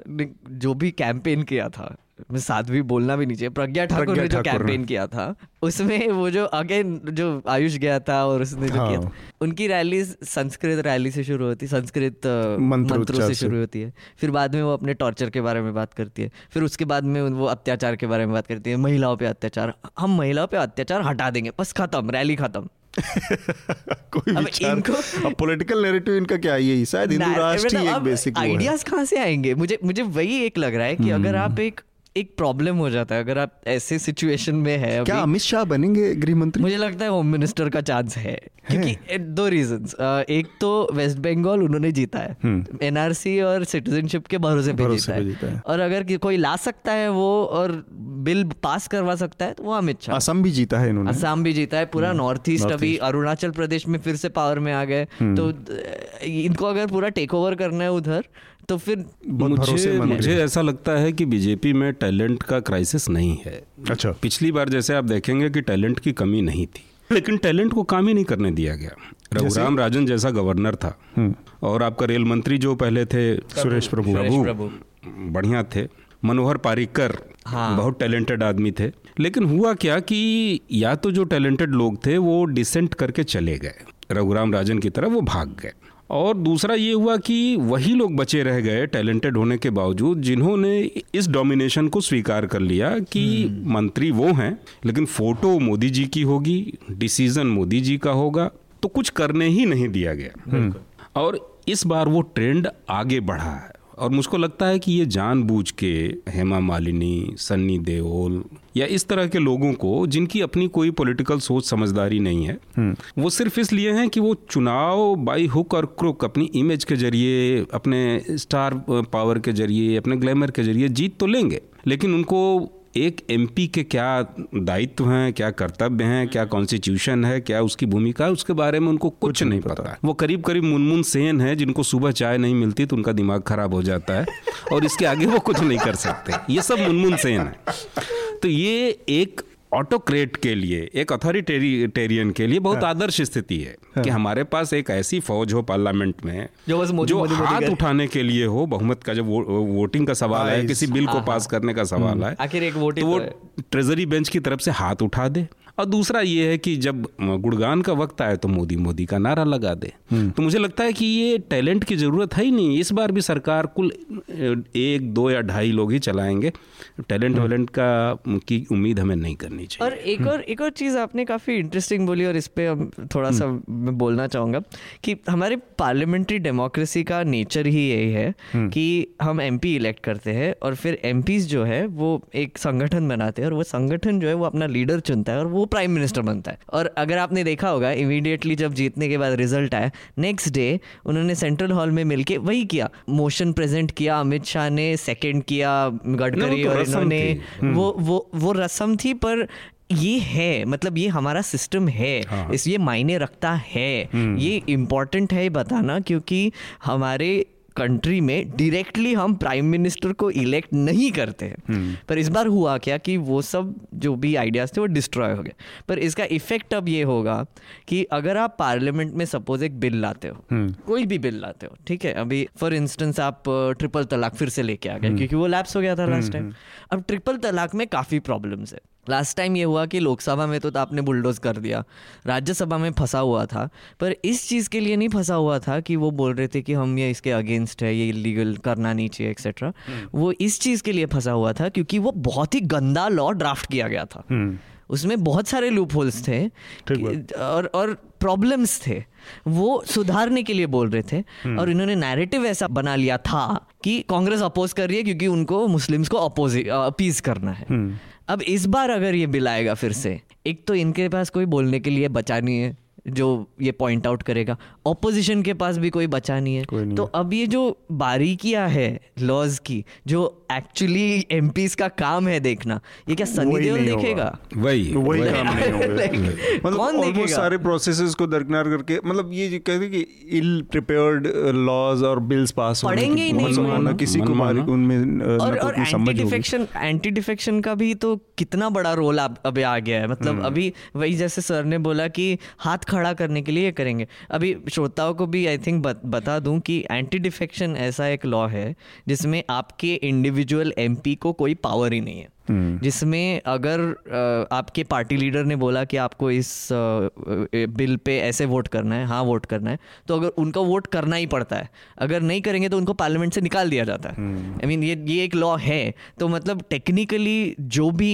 जो भी कैंपेन किया था। साध्वी बोलना भी नहीं चाहिए। प्रज्ञा ठाकुर ने जो कैंपेन किया था उसमें वो जो अगेन जो आयुष गया था और उसने जो हाँ। किया था उनकी रैली संस्कृत रैली से शुरू होती है संस्कृत मंत्रों से शुरू होती है। फिर बाद में वो अपने टॉर्चर के बारे में बात करती है। फिर उसके बाद में वो अत्याचार के बारे में बात करती है। महिलाओं पे अत्याचार। हम महिलाओं पे अत्याचार हटा देंगे। बस खत्म रैली खत्म। (laughs) कोई विचार पॉलिटिकल नैरेटिव इनका क्या है? शायद हिंदू राष्ट्र ही एक बेसिक आइडियाज़ कहाँ से आएँगे? मुझे मुझे वही एक लग रहा है कि अगर हम्म। आप एक एक प्रॉब्लम हो जाता है अगर आप ऐसे सिचुएशन में है क्या अमित शाह बनेंगे गृह मंत्री मुझे लगता है होम मिनिस्टर का चांस है क्योंकि दो रीजन एक तो वेस्ट बंगाल उन्होंने जीता है। एनआरसी हम्म। और सिटीजनशिप के भरोसे पे जीता, है।, जीता है। और अगर कोई ला सकता है वो और बिल पास करवा सकता है तो वो अमित शाह असम भी जीता है इन्होंने। असम भी जीता है पूरा नॉर्थ ईस्ट अभी अरुणाचल प्रदेश में फिर से पावर में आ गए। हम्म। तो इनको अगर पूरा टेक ओवर करना है उधर तो फिर मुझे मुझे ऐसा लगता है कि बीजेपी में टैलेंट का क्राइसिस नहीं है। अच्छा। पिछली बार जैसे आप देखेंगे कि टैलेंट की कमी नहीं थी लेकिन टैलेंट को काम ही नहीं करने दिया गया। रघुराम राजन जैसा गवर्नर था हम्म। और आपका रेल मंत्री जो पहले थे सुरेश प्रभु। प्रभु। बढ़िया थे। मनोहर पारिकर हाँ। बहुत टैलेंटेड आदमी थे। लेकिन हुआ क्या कि या तो जो टैलेंटेड लोग थे वो डिसेंट करके चले गए। रघुराम राजन की तरफ़ वो भाग गए। और दूसरा ये हुआ कि वही लोग बचे रह गए टैलेंटेड होने के बावजूद जिन्होंने इस डोमिनेशन को स्वीकार कर लिया कि हम्म। मंत्री वो हैं लेकिन फ़ोटो मोदी जी की होगी डिसीज़न मोदी जी का होगा तो कुछ करने ही नहीं दिया गया और इस बार वो ट्रेंड आगे बढ़ा है और मुझको लगता है कि ये जानबूझ के हेमा मालिनी सन्नी देओल या इस तरह के लोगों को जिनकी अपनी कोई पॉलिटिकल सोच समझदारी नहीं है हम्म। वो सिर्फ़ इसलिए हैं कि वो चुनाव बाई हुक और क्रुक अपनी इमेज के ज़रिए अपने स्टार पावर के ज़रिए अपने ग्लैमर के ज़रिए जीत तो लेंगे। लेकिन उनको एक एमपी के क्या दायित्व हैं क्या कर्तव्य हैं क्या कॉन्स्टिट्यूशन है क्या उसकी भूमिका है उसके बारे में उनको कुछ, कुछ नहीं पता, पता वो करीब करीब मुनमुन सेन है जिनको सुबह चाय नहीं मिलती तो उनका दिमाग खराब हो जाता है और इसके आगे वो कुछ नहीं कर सकते। ये सब मुनमुन सेन है। तो ये एक ऑटोक्रेट के लिए एक अथॉरिटेरियन के लिए बहुत हाँ। आदर्श स्थिति है हाँ। कि हमारे पास एक ऐसी फौज हो पार्लियामेंट में जो, बस मोदी, जो मोदी, हाथ मोदी उठाने के लिए हो बहुमत का जब वो, वोटिंग का सवाल है किसी बिल को पास। करने का सवाल हम्म। है आखिर एक वोटिंग तो वो ट्रेजरी तो बेंच की तरफ़ से हाथ उठा दे और दूसरा ये है कि जब गुड़गान का वक्त आए तो मोदी मोदी का नारा लगा दे हम्म। तो मुझे लगता है कि ये टैलेंट की ज़रूरत है ही नहीं इस बार भी सरकार कुल एक दो या ढाई लोग ही चलाएँगे टैलेंट वैलेंट हम्म। का की उम्मीद हमें नहीं करनी चाहिए और एक और एक और चीज़ आपने काफ़ी इंटरेस्टिंग बोली और इस पर थोड़ा सा हम्म। मैं बोलना चाहूँगा कि हमारे पार्लियामेंट्री डेमोक्रेसी का नेचर ही यही है कि हम एमपी इलेक्ट करते हैं और फिर एम जो है वो एक संगठन बनाते हैं और वो संगठन जो है वो अपना लीडर चुनता है और वो प्राइम मिनिस्टर बनता है और अगर आपने देखा होगा इमीडिएटली जब जीतने के बाद रिज़ल्ट आया नेक्स्ट डे उन्होंने सेंट्रल हॉल में मिलके वही किया मोशन प्रेजेंट किया अमित शाह ने सेकेंड किया गडकरी तो और इन्होंने हम्म। वो वो वो रस्म थी पर ये है मतलब ये हमारा सिस्टम है हाँ। इस ये मायने रखता है हम्म। ये इम्पोर्टेंट है बताना क्योंकि हमारे कंट्री में डायरेक्टली हम प्राइम मिनिस्टर को इलेक्ट नहीं करते हैं हम्म। पर इस बार हुआ क्या कि वो सब जो भी आइडियाज़ थे वो डिस्ट्रॉय हो गए पर इसका इफ़ेक्ट अब ये होगा कि अगर आप पार्लियामेंट में सपोज़ एक बिल लाते हो हम्म। कोई भी बिल लाते हो ठीक है अभी फॉर इंस्टेंस आप ट्रिपल तलाक फिर से लेके आ गए हम्म। क्योंकि वो लैप्स हो गया था लास्ट टाइम अब ट्रिपल तलाक में काफ़ी प्रॉब्लम्स है लास्ट टाइम ये हुआ कि लोकसभा में तो आपने बुलडोज कर दिया। राज्यसभा में फंसा हुआ था। पर इस चीज़ के लिए नहीं फंसा हुआ था कि वो बोल रहे थे कि हम ये इसके अगेंस्ट है ये इलीगल करना नहीं चाहिए एक्सेट्रा हम्म। वो इस चीज़ के लिए फंसा हुआ था क्योंकि वो बहुत ही गंदा लॉ ड्राफ्ट किया गया था। हम्म। उसमें बहुत सारे लूप होल्स थे और और प्रॉब्लम्स थे। वो सुधारने के लिए बोल रहे थे। हम्म। और इन्होंने नैरेटिव ऐसा बना लिया था कि कांग्रेस अपोज कर रही है क्योंकि उनको मुस्लिम्स को अपोज अपीज करना है। अब इस बार अगर ये बिल आएगा फिर से। एक तो इनके पास कोई बोलने के लिए बचा नहीं है। जो ये पॉइंट आउट करेगा। ऑपोजिशन के पास भी कोई बचा नहीं है। नहीं। तो अब ये जो बारीकियाँ है लॉज की जो एक्चुअली एम का काम है देखना ये क्या सनी देओल देखेगा? वही वही काम नहीं होगा। (laughs) मतलब कौन देखेगा? सारे प्रोसेसेस को दरकिनार करके मतलब ये कहते कि इल प्रिपेयर्ड लॉज और बिल्स पास पढ़ेंगे ही नहीं। किसी को उनमें और और एंटी डिफेक्शन एंटी डिफेक्शन का भी तो कितना बड़ा रोल अब आ गया है। मतलब हम्म। अभी वही जैसे सर ने बोला कि हाथ खड़ा करने के लिए करेंगे अभी श्रोताओं को भी आई थिंक बता दूँ कि एंटी डिफेक्शन ऐसा एक लॉ है जिसमें आपके इंडिविजुअल एमपी को कोई पावर ही नहीं है हम्म। जिसमें अगर आपके पार्टी लीडर ने बोला कि आपको इस बिल पे ऐसे वोट करना है हाँ वोट करना है तो अगर उनका वोट करना ही पड़ता है अगर नहीं करेंगे तो उनको पार्लियामेंट से निकाल दिया जाता है आई हम्म। मीन ये ये एक लॉ है तो मतलब टेक्निकली जो भी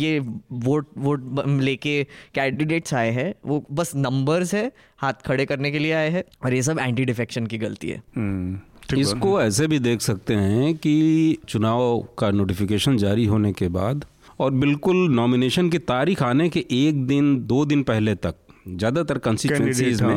ये वोट वोट लेके कैंडिडेट्स आए हैं वो बस नंबर्स है हाथ खड़े करने के लिए आए हैं और ये सब एंटी डिफेक्शन की गलती है हम्म। इसको ऐसे भी देख सकते हैं कि चुनाव का नोटिफिकेशन जारी होने के बाद और बिल्कुल नॉमिनेशन की तारीख आने के एक दिन दो दिन पहले तक ज़्यादातर कंस्टिट्यूंसीज में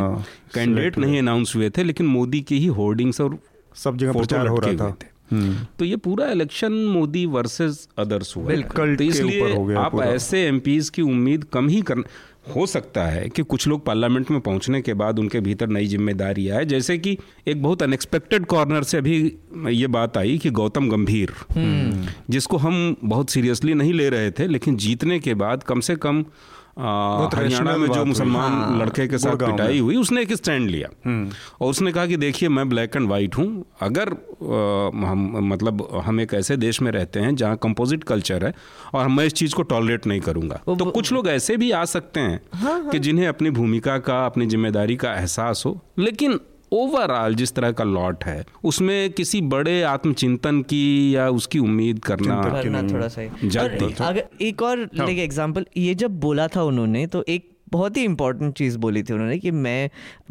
कैंडिडेट हाँ, नहीं अनाउंस हुए थे लेकिन मोदी की ही होर्डिंग्स और सब जगह प्रचार हो रहा था। तो ये पूरा इलेक्शन मोदी वर्सेस अदर्स हुआ बिल्कुल। तो इसलिए हो गया आप ऐसे एम की उम्मीद कम ही कर हो सकता है कि कुछ लोग पार्लियामेंट में पहुँचने के बाद उनके भीतर नई ज़िम्मेदारी आए। जैसे कि एक बहुत अनएक्सपेक्टेड कॉर्नर से अभी ये बात आई कि गौतम गंभीर हम्म। जिसको हम बहुत सीरियसली नहीं ले रहे थे लेकिन जीतने के बाद कम से कम हरियाणा में जो मुसलमान हाँ, लड़के के साथ पिटाई हुई उसने एक स्टैंड लिया। हम्म। और उसने कहा कि देखिए मैं ब्लैक एंड वाइट हूँ। अगर आ, हम मतलब हम एक ऐसे देश में रहते हैं जहाँ कंपोजिट कल्चर है और मैं इस चीज़ को टॉलरेट नहीं करूँगा। तो कुछ लोग ऐसे भी आ सकते हैं हाँ, हाँ। कि जिन्हें अपनी भूमिका का अपनी ज़िम्मेदारी का एहसास हो। लेकिन ओवरऑल जिस तरह का लॉट है उसमें किसी बड़े आत्मचिंतन की या उसकी उम्मीद करना, करना थोड़ा सा अगर एक और एग्जांपल हाँ। ये जब बोला था उन्होंने तो एक बहुत ही इंपॉर्टेंट चीज़ बोली थी उन्होंने कि मैं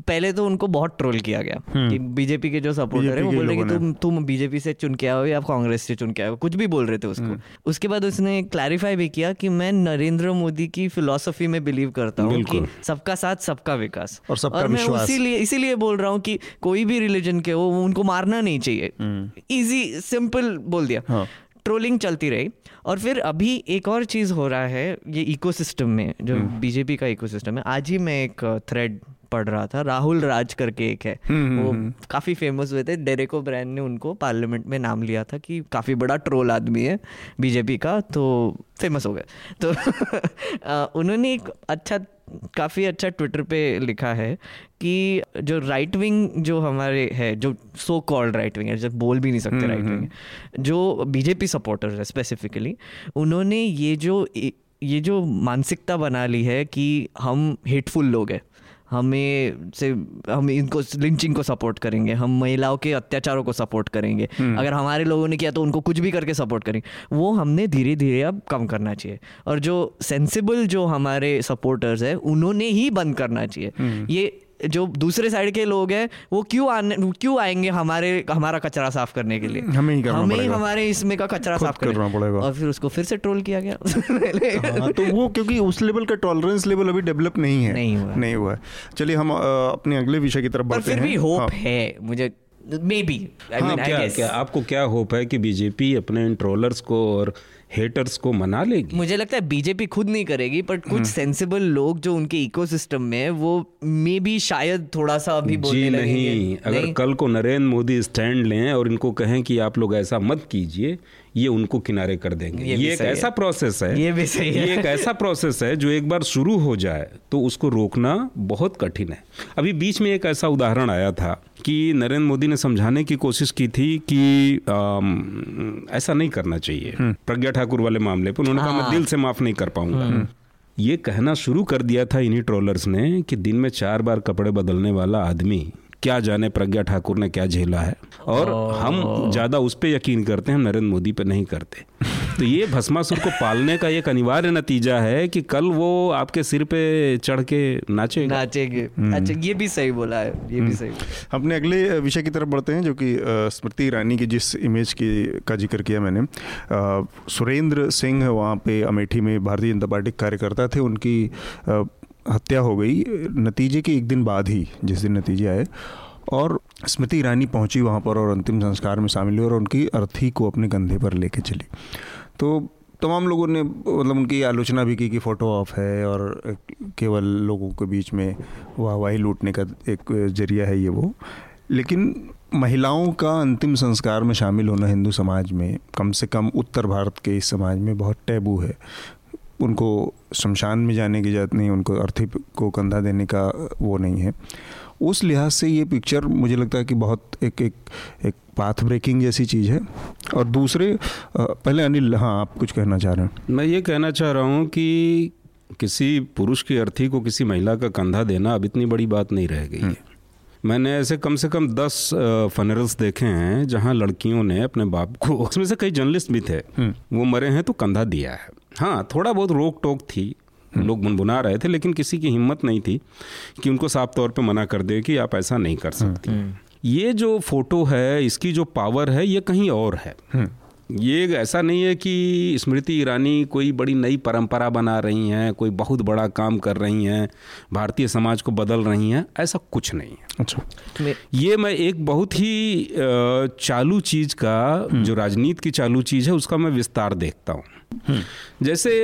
पहले तो उनको बहुत ट्रोल किया गया हम्म। कि बीजेपी के जो सपोर्टर है वो बोल रहे कि तुम तुम बीजेपी से चुन के आओ या कांग्रेस से चुन के आओ कुछ भी बोल रहे थे उसको हम्म। उसके बाद उसने क्लैरिफाई भी किया कि मैं नरेंद्र मोदी की फिलोसफी में बिलीव करता हूँ कि सबका साथ सबका विकास और, सबका और मैं इसीलिए इसीलिए बोल रहा हूँ कि कोई भी रिलीजन के हो उनको मारना नहीं चाहिए इजी हम्म। सिंपल बोल दिया हाँ। ट्रोलिंग चलती रही। और फिर अभी एक और चीज़ हो रहा है ये इकोसिस्टम में जो बीजेपी हम्म। का इकोसिस्टम है। आज ही मैं एक थ्रेड पढ़ रहा था राहुल राज करके एक है। हम्म, वो हम्म, काफ़ी फ़ेमस हुए थे। डेरेको ब्रैन ने उनको पार्लियामेंट में नाम लिया था कि काफ़ी बड़ा ट्रोल आदमी है बीजेपी का तो फ़ेमस हो गए तो (laughs) उन्होंने एक अच्छा काफ़ी अच्छा ट्विटर पे लिखा है कि जो राइट विंग जो हमारे है जो सो कॉल्ड राइट विंग है जब बोल भी नहीं सकते राइट विंग जो बीजेपी सपोर्टर है स्पेसिफिकली उन्होंने ये जो ये जो मानसिकता बना ली है कि हम हेटफुल लोग हैं। हमें से हम इनको लिंचिंग को सपोर्ट करेंगे हम महिलाओं के अत्याचारों को सपोर्ट करेंगे हम्म। अगर हमारे लोगों ने किया तो उनको कुछ भी करके सपोर्ट करेंगे वो हमने धीरे धीरे अब कम करना चाहिए और जो सेंसिबल जो हमारे सपोर्टर्स है उन्होंने ही बंद करना चाहिए हम्म। ये जो दूसरे साइड के लोग हैं वो क्यों आने क्यों आएँगे हमारे हमारा कचरा साफ़ करने के लिए? हमें ही करना हमें ही हमारे इसमें का कचरा साफ़ करना। पड़ेगा। और फिर उसको फिर से ट्रोल किया गया। (laughs) हाँ, तो वो क्योंकि उस लेवल का टॉलरेंस लेवल अभी डेवलप नहीं है। नहीं हुआ। नहीं हुआ चलिए हम अपने अगले विषय की तरफ़ बढ़ते हैं। फिर भी होप हाँ। है मुझे मे बी हाँ, क्या, क्या आपको क्या होप है कि बीजेपी अपने इन ट्रोलर्स को और हेटर्स को मना लेगी मुझे लगता है बीजेपी खुद नहीं करेगी बट कुछ सेंसिबल हम्म। लोग जो उनके इकोसिस्टम में वो मे भी शायद थोड़ा सा अभी बोलने नहीं अगर नहीं? कल को नरेंद्र मोदी स्टैंड लें और इनको कहें कि आप लोग ऐसा मत कीजिए ये उनको किनारे कर देंगे। ये, ये एक ऐसा प्रोसेस है। ये भी सही है। ये एक ऐसा प्रोसेस है जो एक बार शुरू हो जाए तो उसको रोकना बहुत कठिन है। अभी बीच में एक ऐसा उदाहरण आया था कि नरेंद्र मोदी ने समझाने की कोशिश की थी कि आम, ऐसा नहीं करना चाहिए। हम्म। प्रज्ञा ठाकुर वाले मामले पर उन्होंने कहा मैं हाँ। दिल से माफ़ नहीं कर पाऊँगा। हम्म। ये कहना शुरू कर दिया था इन्हीं ट्रोलर्स ने कि दिन में चार बार कपड़े बदलने वाला आदमी क्या जाने प्रज्ञा ठाकुर ने क्या झेला है? और हम ज़्यादा उस पर यकीन करते हैं नरेंद्र मोदी पर नहीं करते। (laughs) तो ये भस्मासुर को पालने का एक अनिवार्य नतीजा है कि कल वो आपके सिर पे चढ़ के नाचे नाचेंगे। हम्म। अच्छा ये भी सही बोला है ये भी हम्म। सही अपने अगले विषय की तरफ़ बढ़ते हैं जो कि स्मृति ईरानी की जिस इमेज की का ज़िक्र किया मैंने। सुरेंद्र सिंह वहाँ पे अमेठी में भारतीय जनता पार्टी कार्यकर्ता थे उनकी हत्या हो गई, नतीजे के एक दिन बाद ही, जिस दिन नतीजे आए, और स्मृति ईरानी पहुँची वहाँ पर और अंतिम संस्कार में शामिल हुई और उनकी अर्थी को अपने कंधे पर लेके चली। तो तमाम लोगों ने मतलब उनकी आलोचना भी की कि फ़ोटो ऑफ़ है और केवल लोगों के बीच में वाहवाही लूटने का एक ज़रिया है ये वो। लेकिन महिलाओं का अंतिम संस्कार में शामिल होना हिंदू समाज में कम से कम उत्तर भारत के इस समाज में बहुत टैबू है। उनको शमशान में जाने की ज़रूरत नहीं उनको अर्थी को कंधा देने का वो नहीं है। उस लिहाज से ये पिक्चर मुझे लगता है कि बहुत एक एक एक पाथ ब्रेकिंग जैसी चीज़ है। और दूसरे पहले अनिल हाँ आप कुछ कहना चाह रहे हैं। मैं ये कहना चाह रहा हूँ कि किसी पुरुष की अर्थी को किसी महिला का कंधा देना अब इतनी बड़ी बात नहीं रह गई है। हम्म। मैंने ऐसे कम से कम दस फनरल्स देखे हैं जहाँ लड़कियों ने अपने बाप को उसमें से कई जर्नलिस्ट भी थे। हम्म। वो मरे हैं तो कंधा दिया है। हाँ थोड़ा बहुत रोक टोक थी लोग बुनबुना रहे थे लेकिन किसी की हिम्मत नहीं थी कि उनको साफ़ तौर पे मना कर दे कि आप ऐसा नहीं कर सकती हम्म। ये जो फ़ोटो है इसकी जो पावर है ये कहीं और है हम्म। ये ऐसा नहीं है कि स्मृति ईरानी कोई बड़ी नई परंपरा बना रही हैं कोई बहुत बड़ा काम कर रही हैं भारतीय समाज को बदल रही हैं ऐसा कुछ नहीं है। अच्छा। ये मैं एक बहुत ही चालू चीज़ का हम्म। जो राजनीति की चालू चीज़ है उसका मैं विस्तार देखता हूँ। जैसे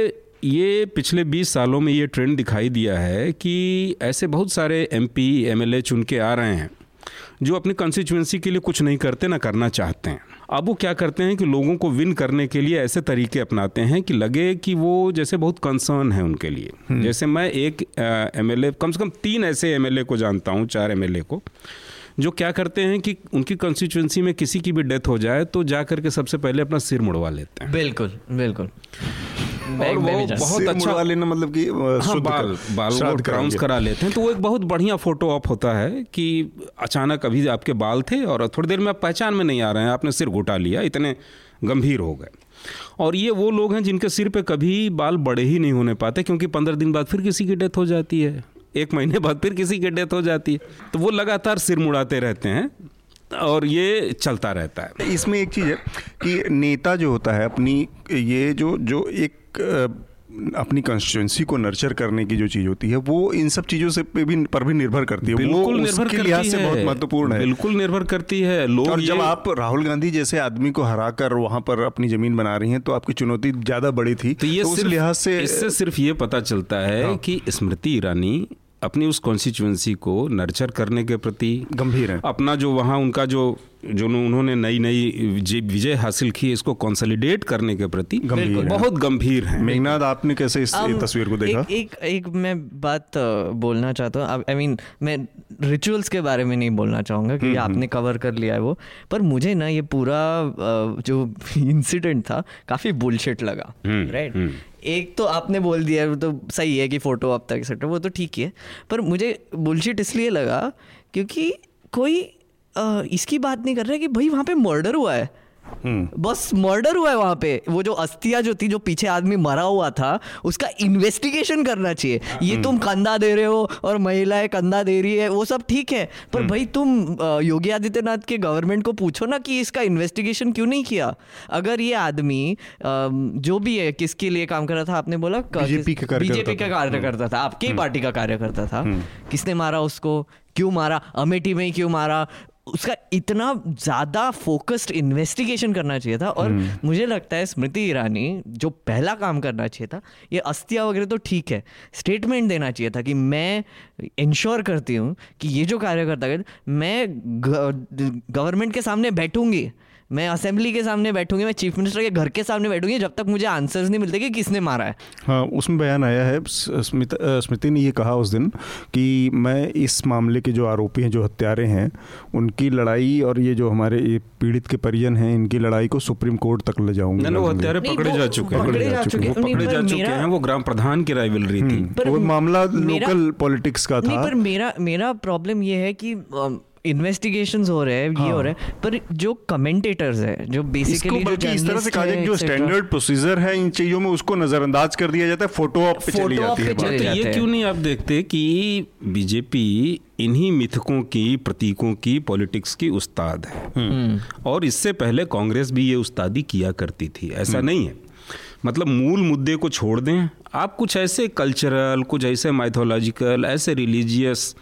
ये पिछले 20 सालों में ये ट्रेंड दिखाई दिया है कि ऐसे बहुत सारे एमपी एमएलए चुन के आ रहे हैं जो अपनी कंस्टिट्यूंसी के लिए कुछ नहीं करते ना करना चाहते हैं। अब वो क्या करते हैं कि लोगों को विन करने के लिए ऐसे तरीके अपनाते हैं कि लगे कि वो जैसे बहुत कंसर्न है उनके लिए। हम्म। जैसे मैं एक एमएलए कम से कम तीन ऐसे एमएलए को जानता हूँ चार एमएलए को जो क्या करते हैं कि उनकी कंस्टिट्यूंसी में किसी की भी डेथ हो जाए तो जा करके सबसे पहले अपना सिर मुड़वा लेते हैं। बिल्कुल बिल्कुल। और वो बहुत अच्छा लेना मतलब कि हाँ, बाल बाल वो करा लेते हैं। तो वो एक बहुत बढ़िया फ़ोटो ऑफ़ होता है कि अचानक अभी आपके बाल थे और थोड़ी देर में आप पहचान में नहीं आ रहे हैं। आपने सिर घुटा लिया इतने गंभीर हो गए। और ये वो लोग हैं जिनके सिर पे कभी बाल बड़े ही नहीं होने पाते क्योंकि पंद्रह दिन बाद फिर किसी की डेथ हो जाती है। एक महीने बाद फिर किसी की डेथ हो जाती है। तो वो लगातार सिर मुड़ाते रहते हैं और ये चलता रहता है। इसमें एक चीज़ है कि नेता जो होता है अपनी ये जो जो एक अपनी कॉन्स्टिट्यूंसी को नर्चर करने की जो चीज़ होती है वो इन सब चीज़ों से पे भी पर भी निर्भर करती है। बिल्कुल निर्भर करती लिहाज से बहुत महत्वपूर्ण है। बिल्कुल निर्भर करती है। लोग और जब आप राहुल गांधी जैसे आदमी को हरा कर वहाँ पर अपनी ज़मीन बना रही हैं तो आपकी चुनौती ज़्यादा बड़ी थी। तो ये तो लिहाज से इससे सिर्फ़ ये पता चलता है हाँ। कि स्मृति ईरानी अपनी उस कॉन्स्टिट्यूंसी को नर्चर करने के प्रति गंभीर है। अपना जो वहाँ उनका जो जो उन्होंने नई नई विजय हासिल की इसको कंसोलिडेट करने के प्रति गंभीर बहुत गंभीर है। मेघनाथ आपने कैसे इस तस्वीर को देखा? एक, एक एक मैं बात बोलना चाहता हूँ। आई मीन मैं रिचुअल्स के बारे में नहीं बोलना चाहूँगा कि हम्म, आपने कवर हम्म। कर लिया है वो पर मुझे ना ये पूरा जो इंसिडेंट था काफ़ी बुलशिट लगा राइट हम्म, एक तो आपने बोल दिया तो सही है कि फ़ोटो अब तक एक्सेट्रा वो तो ठीक है पर मुझे बुलशिट इसलिए लगा क्योंकि कोई आ, इसकी बात नहीं कर रहा है कि भाई वहाँ पे मर्डर हुआ है। बस मर्डर हुआ है वहाँ पे। वो जो अस्थिया जो थी जो पीछे आदमी मरा हुआ था उसका इन्वेस्टिगेशन करना चाहिए। ये हम्म। तुम कंधा दे रहे हो और महिलाएँ कंधा दे रही है वो सब ठीक है। पर हम्म। भाई तुम योगी आदित्यनाथ के गवर्नमेंट को पूछो ना कि इसका इन्वेस्टिगेशन क्यों नहीं किया? अगर ये आदमी जो भी है किसके लिए काम कर रहा था आपने बोला? बीजेपी का कार्यकर्ता था। आपके ही पार्टी का कार्यकर्ता था। किसने मारा उसको? क्यों मारा? अमेठी में ही क्यों मारा? उसका इतना ज़्यादा फोकस्ड इन्वेस्टिगेशन करना चाहिए था और हम्म। मुझे लगता है स्मृति ईरानी जो पहला काम करना चाहिए था ये अस्थिया वगैरह तो ठीक है स्टेटमेंट देना चाहिए था कि मैं इंश्योर करती हूँ कि ये जो कार्यकर्ता मैं गवर्नमेंट के सामने बैठूँगी मैं असेंबली के सामने बैठूँगी मैं चीफ मिनिस्टर के घर के सामने बैठूँगी जब तक मुझे आंसर्स नहीं मिलते कि किसने मारा है। हाँ उसमें बयान आया है स्मृति ने ये कहा उस दिन कि मैं इस मामले के जो आरोपी हैं जो हत्यारे हैं उनकी लड़ाई और ये जो हमारे ये पीड़ित के परिजन हैं इनकी लड़ाई को सुप्रीम कोर्ट तक ले जाऊँगी। वो हत्यारे पकड़े जा चुके हैं। पकड़े जा चुके हैं। पकड़े जा चुके हैं वो ग्राम प्रधान की राइवलरी थी। हम्म, वो मामला लोकल पॉलिटिक्स का था। पर मेरा मेरा प्रॉब्लम ये है कि इन्वेस्टिगेशन हो रहे हैं हाँ। ये हो रहा है पर जो कमेंटेटर्स है जो बेसिकली जो इस तरह से कहा जाए जो स्टैंडर्ड प्रोसीजर है इन चीज़ों में उसको नजरअंदाज कर दिया जाता है फ़ोटो ऑप पे चली जाती है तो ये क्यों नहीं आप देखते कि बीजेपी इन्हीं मिथकों की प्रतीकों की पॉलिटिक्स की उस्ताद है हम्म। और इससे पहले कांग्रेस भी ये उस्तादी किया करती थी ऐसा हम्म। नहीं है मतलब मूल मुद्दे को छोड़ दें आप कुछ ऐसे कल्चरल कुछ ऐसे माइथोलॉजिकल ऐसे रिलीजियस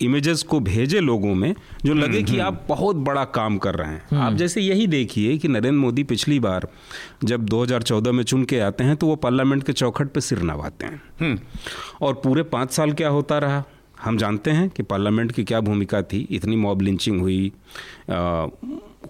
इमेजेस को भेजे लोगों में जो हम्म, लगे कि हम्म। आप बहुत बड़ा काम कर रहे हैं। हम्म। आप जैसे यही देखिए कि नरेंद्र मोदी पिछली बार जब 2014 में चुन के आते हैं तो वो पार्लियामेंट के चौखट पे सिर नवाते हैं। और पूरे पाँच साल क्या होता रहा? हम जानते हैं कि पार्लियामेंट की क्या भूमिका थी। इतनी मॉब लिंचिंग हुई आ,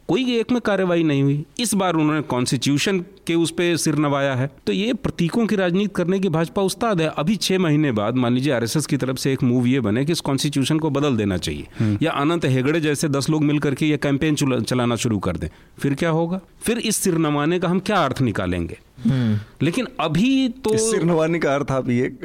कोई एक में कार्रवाई नहीं हुई। इस बार उन्होंने कॉन्स्टिट्यूशन के उस पर सिर नवाया है। तो ये प्रतीकों की राजनीति करने की भाजपा उस्ताद है। अभी छह महीने बाद मान लीजिए आरएसएस की तरफ़ से एक मूव ये बने कि इस कॉन्स्टिट्यूशन को बदल देना चाहिए। हम्म। या अनंत हेगड़े जैसे दस लोग मिलकर के ये कैंपेन चलाना शुरू कर दें। फिर क्या होगा? फिर इस सिर नवाने का हम क्या अर्थ निकालेंगे? हम्म। लेकिन अभी तो सिर नवाने का अर्थ आप ये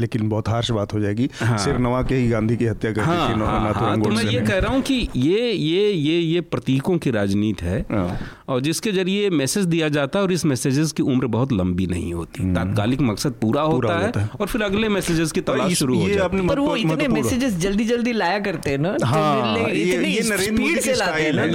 लेकिन बहुत हार्श बात हो जाएगी। हाँ। सिर नवा के ही गांधी की हत्या कर हाँ, थी हाँ, हाँ, तो मैं ये कह रहा हूँ कि ये ये ये ये प्रतीकों की राजनीति है। हाँ। और जिसके ज़रिए मैसेज दिया जाता है और इस मैसेजेस की उम्र बहुत लंबी नहीं होती। हम्म। तात्कालिक मकसद पूरा, होता, है, है। और फिर अगले मैसेजेस की तलाश शुरू हो जाती है। पर वो इतने मैसेजेस जल्दी जल्दी लाया करते हैं ना तो ये नरेंद्र मोदी की स्टाइल है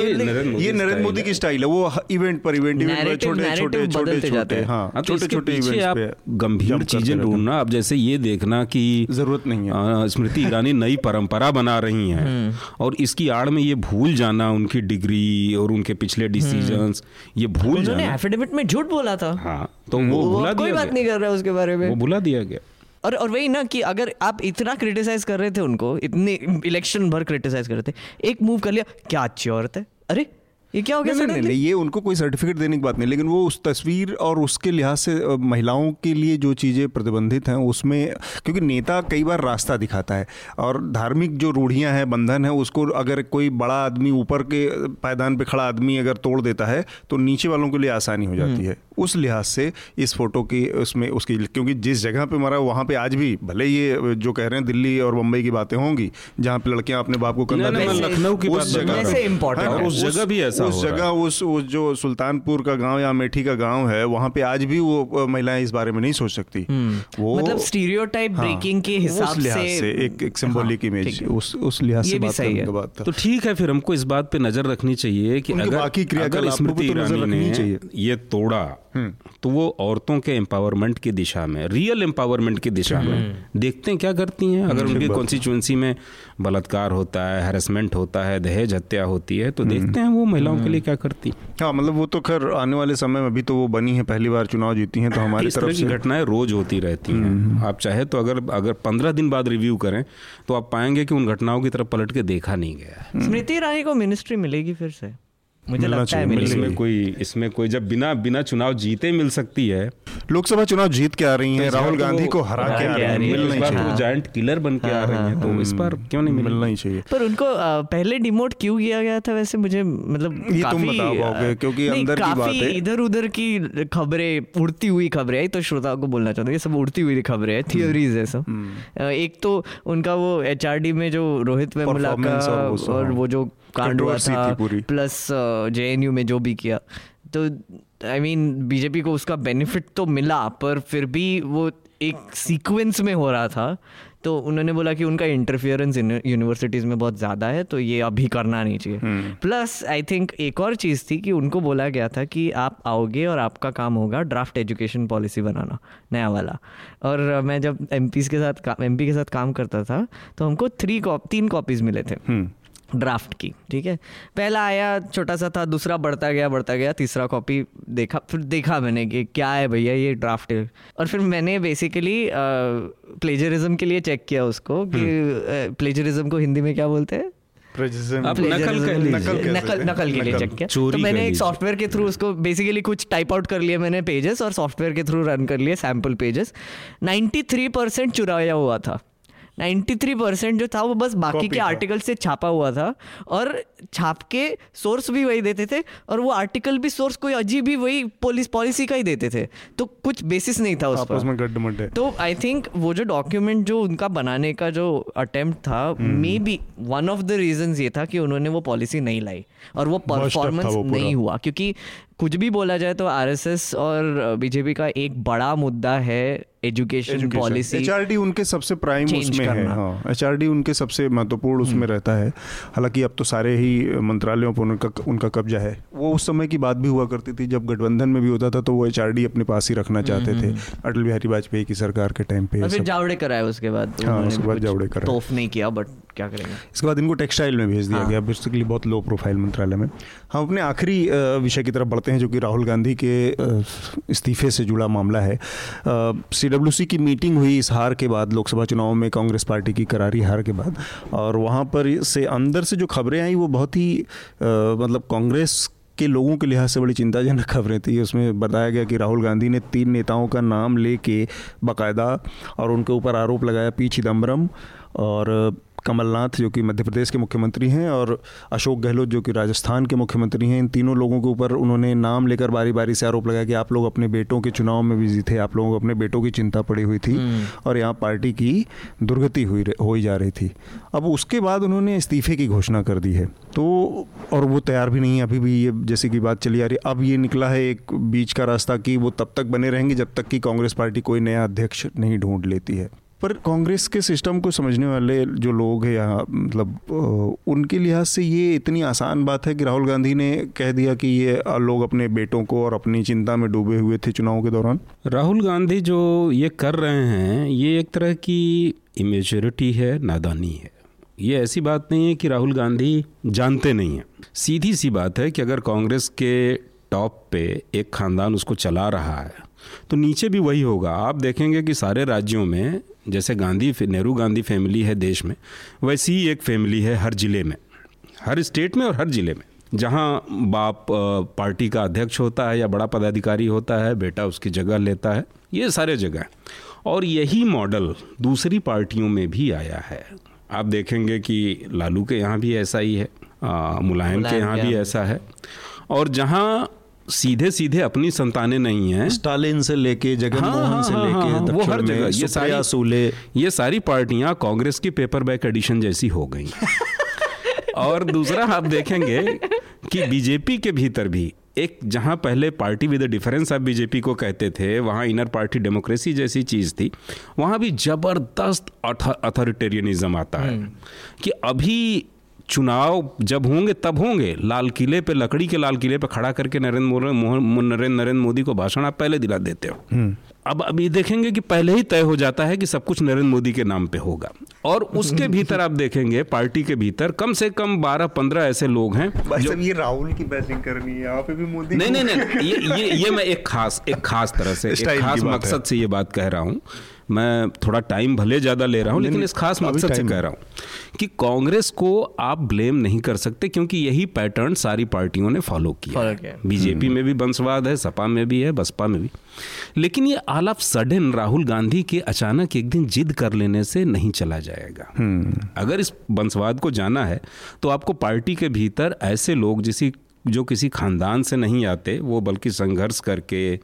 ये नरेंद्र मोदी की स्टाइल है। वो इवेंट पर इवेंट इवेंट छोटे छोटे छोटे छोटे हाँ, हाँ तो छोटे छोटे इवेंट्स आप गंभीर चीज़ें ढूंढना अब जैसे ये देखना कि ज़रूरत नहीं है। स्मृति ईरानी नई परंपरा बना रही हैं हम्म। और इसकी आड़ में ये भूल जाना उनकी डिग्री और उनके पिछले डिसीजंस ये भूल जाना। एफिडेविट में झूठ बोला था। हाँ तो वो भुला कोई बात नहीं कर रहा उसके बारे में। वो भुला दिया गया। और और वही ना कि अगर आप इतना क्रिटिसाइज कर रहे थे उनको इतने इलेक्शन भर क्रिटिसाइज कर रहे थे एक मूव कर लिया क्या अच्छी औरत है? अरे ये क्या हो गया नहीं, नहीं, नहीं, ये उनको कोई सर्टिफिकेट देने की बात नहीं लेकिन वो उस तस्वीर और उसके लिहाज से महिलाओं के लिए जो चीज़ें प्रतिबंधित हैं उसमें क्योंकि नेता कई बार रास्ता दिखाता है और धार्मिक जो रूढ़ियाँ हैं बंधन है उसको अगर कोई बड़ा आदमी ऊपर के पायदान पे खड़ा आदमी अगर तोड़ देता है तो नीचे वालों के लिए आसानी हो जाती हम्म। है। उस लिहाज से इस फ़ोटो की उसमें उसकी क्योंकि जिस जगह पे मरा वहाँ पे आज भी भले ये जो कह रहे हैं दिल्ली और मुंबई की बातें होंगी जहाँ पे लड़कियाँ अपने बाप को कंधा लखनऊ की उस जगह उस जगह भी ऐसा उस जगह उस उस जो सुल्तानपुर का गाँव या अमेठी का गाँव है वहाँ पे आज भी वो महिलाएँ इस बारे में नहीं सोच सकती। हम्म। वो मतलब स्टीरियोटाइप ब्रेकिंग हाँ, के हिसाब से एक एक सिंबॉलिक इमेज हाँ, उस उस लिहाज से बात करने के बात तो ठीक है फिर हमको इस बात पे नज़र रखनी चाहिए कि अगर बाकी क्रियाकलाप स्मृति नज़र रखनी चाहिए। ये तोड़ा। तो वो औरतों के एम्पावरमेंट की दिशा में रियल एम्पावरमेंट की दिशा में हम्म। देखते हैं क्या करती हैं। अगर उनकी कॉन्स्टिट्यूंसी में बलात्कार होता है हेरसमेंट होता है दहेज हत्या होती है तो हम्म। देखते हैं वो महिलाओं के लिए क्या करती हाँ। मतलब वो तो खैर आने वाले समय में अभी तो वो बनी है पहली बार चुनाव जीती हैं तो (laughs) हमारी तरफ़ से। घटनाएँ रोज होती रहती हैं। आप चाहे तो अगर अगर पंद्रह दिन बाद रिव्यू करें तो आप पाएँगे कि उन घटनाओं की तरफ़ पलट के देखा नहीं गया स्मृति ईरानी को मिनिस्ट्री मिलेगी फिर से। मुझे लगता है इसमें कोई इसमें कोई जब बिना बिना चुनाव जीते मिल सकती है लोकसभा चुनाव जीत के आ रही हैं तो राहुल गांधी को हरा के आ रही है ही जायंट किलर बन के आ रही हैं तो इस पर क्यों नहीं मिलना ही चाहिए। पर उनको पहले डिमोट क्यों किया गया था वैसे? मुझे मतलब ये तुम बता पाओगे क्योंकि अंदर की बात है। इधर उधर की खबरें उड़ती हुई खबरें आई तो श्रोताओं को बोलना चाहता हूँ ये सब उड़ती हुई खबरें है थियोरीज है सब। हम्म। एक तो उनका वो एचआरडी में जो रोहित वेमुला का और वो जो कांड हुआ था प्लस जे uh, में जो भी किया। तो आई मीन बीजेपी को उसका बेनिफिट तो मिला पर फिर भी वो एक सीक्वेंस में हो रहा था। तो उन्होंने बोला कि उनका इंटरफियरेंस यूनिवर्सिटीज़ में बहुत ज़्यादा है तो ये अभी करना नहीं चाहिए। प्लस आई थिंक एक और चीज़ थी कि उनको बोला गया था कि आप आओगे और आपका काम होगा ड्राफ्ट एजुकेशन पॉलिसी बनाना नया वाला। और मैं जब एम के साथ एम के साथ काम करता था तो हमको थ्री कॉप तीन कॉपीज़ मिले थे। हम्म। ड्राफ्ट की ठीक है? पहला आया छोटा सा था दूसरा बढ़ता गया बढ़ता गया तीसरा कॉपी देखा फिर देखा मैंने कि क्या है भैया ये ड्राफ्ट है और फिर मैंने बेसिकली प्लेजरिज्म के लिए चेक किया उसको कि प्लेजरिज्म हम्म। को हिंदी में क्या बोलते हैं? नकल नकल नकल के लिए चेक किया। तो मैंने एक सॉफ्टवेयर के थ्रू उसको बेसिकली कुछ टाइप आउट कर लिया मैंने पेजेस और सॉफ्टवेयर के थ्रू रन कर लिए सैंपल पेजेस 93 परसेंट चुराया हुआ था। 93 परसेंट जो था वो बस बाकी के आर्टिकल से छापा हुआ था। और छाप के सोर्स भी वही देते थे और वो आर्टिकल भी सोर्स कोई अजीब भी वही पुलिस पॉलिसी का ही देते थे। तो कुछ बेसिस नहीं था उस पर। तो आई थिंक वो जो डॉक्यूमेंट जो उनका बनाने का जो अटेम्प्ट था maybe one of the reason ये था कि उन्होंने वो पॉलिसी नहीं लाई। और वो परफॉर्मेंस नहीं हुआ क्योंकि कुछ भी बोला जाए तो आरएसएस और बीजेपी का एक बड़ा मुद्दा है एजुकेशन पॉलिसी एचआरडी उनके सबसे प्राइम उसमें है हाँ। एचआरडी उनके सबसे महत्वपूर्ण उसमें हम्म। रहता है। हालाँकि अब तो सारे ही मंत्रालयों पर उनका उनका कब्जा है। वो उस समय की बात भी हुआ करती थी जब गठबंधन में भी होता था तो वो एचआरडी अपने पास ही रखना चाहते थे। अटल बिहारी वाजपेयी की सरकार के टाइम पे जावड़ेकर आया उसके बाद हाँ उसके बाद जावड़ेकर तोफ नहीं किया बट क्या करेंगे? इसके बाद इनको टेक्सटाइल में भेज दिया हाँ। गया बेसिकली बहुत लो प्रोफ़ाइल मंत्रालय में। हम अपने आखिरी विषय की तरफ़ बढ़ते हैं जो कि राहुल गांधी के इस्तीफे से जुड़ा मामला है। सीडब्ल्यूसी की मीटिंग हुई इस हार के बाद लोकसभा चुनाव में कांग्रेस पार्टी की करारी हार के बाद। और वहाँ पर से अंदर से जो खबरें आई वो बहुत ही मतलब कांग्रेस के लोगों के लिहाज से बड़ी चिंताजनक खबरें थी। उसमें बताया गया कि राहुल गांधी ने तीन नेताओं का नाम लेके बाकायदा और उनके ऊपर आरोप लगाया पी चिदम्बरम और कमलनाथ जो कि मध्य प्रदेश के मुख्यमंत्री हैं और अशोक गहलोत जो कि राजस्थान के मुख्यमंत्री हैं इन तीनों लोगों के ऊपर उन्होंने नाम लेकर बारी बारी से आरोप लगाया कि आप लोग अपने बेटों के चुनाव में बिज़ी थे आप लोगों को अपने बेटों की चिंता पड़ी हुई थी हम्म। और यहाँ पार्टी की दुर्गति हुई हो ही जा रही थी। अब उसके बाद उन्होंने इस्तीफे की घोषणा कर दी है। तो और वो तैयार भी नहीं है अभी भी ये जैसे कि बात चली आ रही अब ये निकला है एक बीच का रास्ता कि वो तब तक बने रहेंगे जब तक कि कांग्रेस पार्टी कोई नया अध्यक्ष नहीं ढूंढ लेती है। पर कांग्रेस के सिस्टम को समझने वाले जो लोग हैं यहाँ मतलब उनके लिहाज से ये इतनी आसान बात है कि राहुल गांधी ने कह दिया कि ये लोग अपने बेटों को और अपनी चिंता में डूबे हुए थे चुनाव के दौरान। राहुल गांधी जो ये कर रहे हैं, ये एक तरह की इमेच्योरिटी है, नादानी है। ये ऐसी बात नहीं है कि राहुल गांधी जानते नहीं हैं। सीधी सी बात है कि अगर कांग्रेस के टॉप पे एक खानदान उसको चला रहा है तो नीचे भी वही होगा। आप देखेंगे कि सारे राज्यों में जैसे गांधी नेहरू गांधी फैमिली है देश में वैसी ही एक फैमिली है हर ज़िले में हर स्टेट में और हर ज़िले में। जहाँ बाप पार्टी का अध्यक्ष होता है या बड़ा पदाधिकारी होता है बेटा उसकी जगह लेता है ये सारे जगह और यही मॉडल दूसरी पार्टियों में भी आया है। आप देखेंगे कि लालू के यहाँ भी ऐसा ही है मुलायम के यहाँ भी। ऐसा है। और जहाँ सीधे सीधे अपनी संतानें नहीं हैं। स्टालिन से लेके जगनमोहन हाँ, हाँ, से हाँ, लेके हाँ, वो हर जगह ये सारी सूले। ये सारी पार्टियाँ कांग्रेस की पेपर बैक एडिशन जैसी हो गई। (laughs) और दूसरा आप देखेंगे कि बीजेपी के भीतर भी एक जहाँ पहले पार्टी विद डिफरेंस आप बीजेपी को कहते थे वहाँ इनर पार्टी डेमोक्रेसी जैसी चीज़ थी वहाँ भी ज़बरदस्त अथॉरिटेरियनिज्म आता है। हम्म। कि अभी चुनाव जब होंगे तब होंगे। लाल किले पे लकड़ी के लाल किले पे खड़ा करके नरेंद्र नरेंद्र नरेंद्र मोदी को भाषण आप पहले दिला देते हो। हम्म। अब अब ये देखेंगे कि पहले ही तय हो जाता है कि सब कुछ नरेंद्र मोदी के नाम पे होगा। और उसके (laughs) भीतर आप देखेंगे पार्टी के भीतर कम से कम 12-15 ऐसे लोग हैं जो ये राहुल की बैटिंग करनी है यहाँ पे भी मोदी नहीं नहीं नहीं ये ये ये मैं एक खास एक खास तरह से एक खास मकसद से ये बात कह रहा हूँ मैं थोड़ा टाइम भले ज़्यादा ले रहा हूँ लेकिन इस खास मकसद से कह रहा हूँ कि कांग्रेस को आप ब्लेम नहीं कर सकते क्योंकि यही पैटर्न सारी पार्टियों ने फॉलो किया। बीजेपी हम्म। में भी वंशवाद है सपा में भी है बसपा में भी। लेकिन ये all of sudden Rahul Gandhi के अचानक एक दिन जिद कर लेने से नहीं चला जाएगा। हम्म। अगर इस वंशवाद को जाना है तो आपको पार्टी के भीतर ऐसे लोग जिसी जो किसी खानदान से नहीं आते, वो बल्कि संघर्ष करके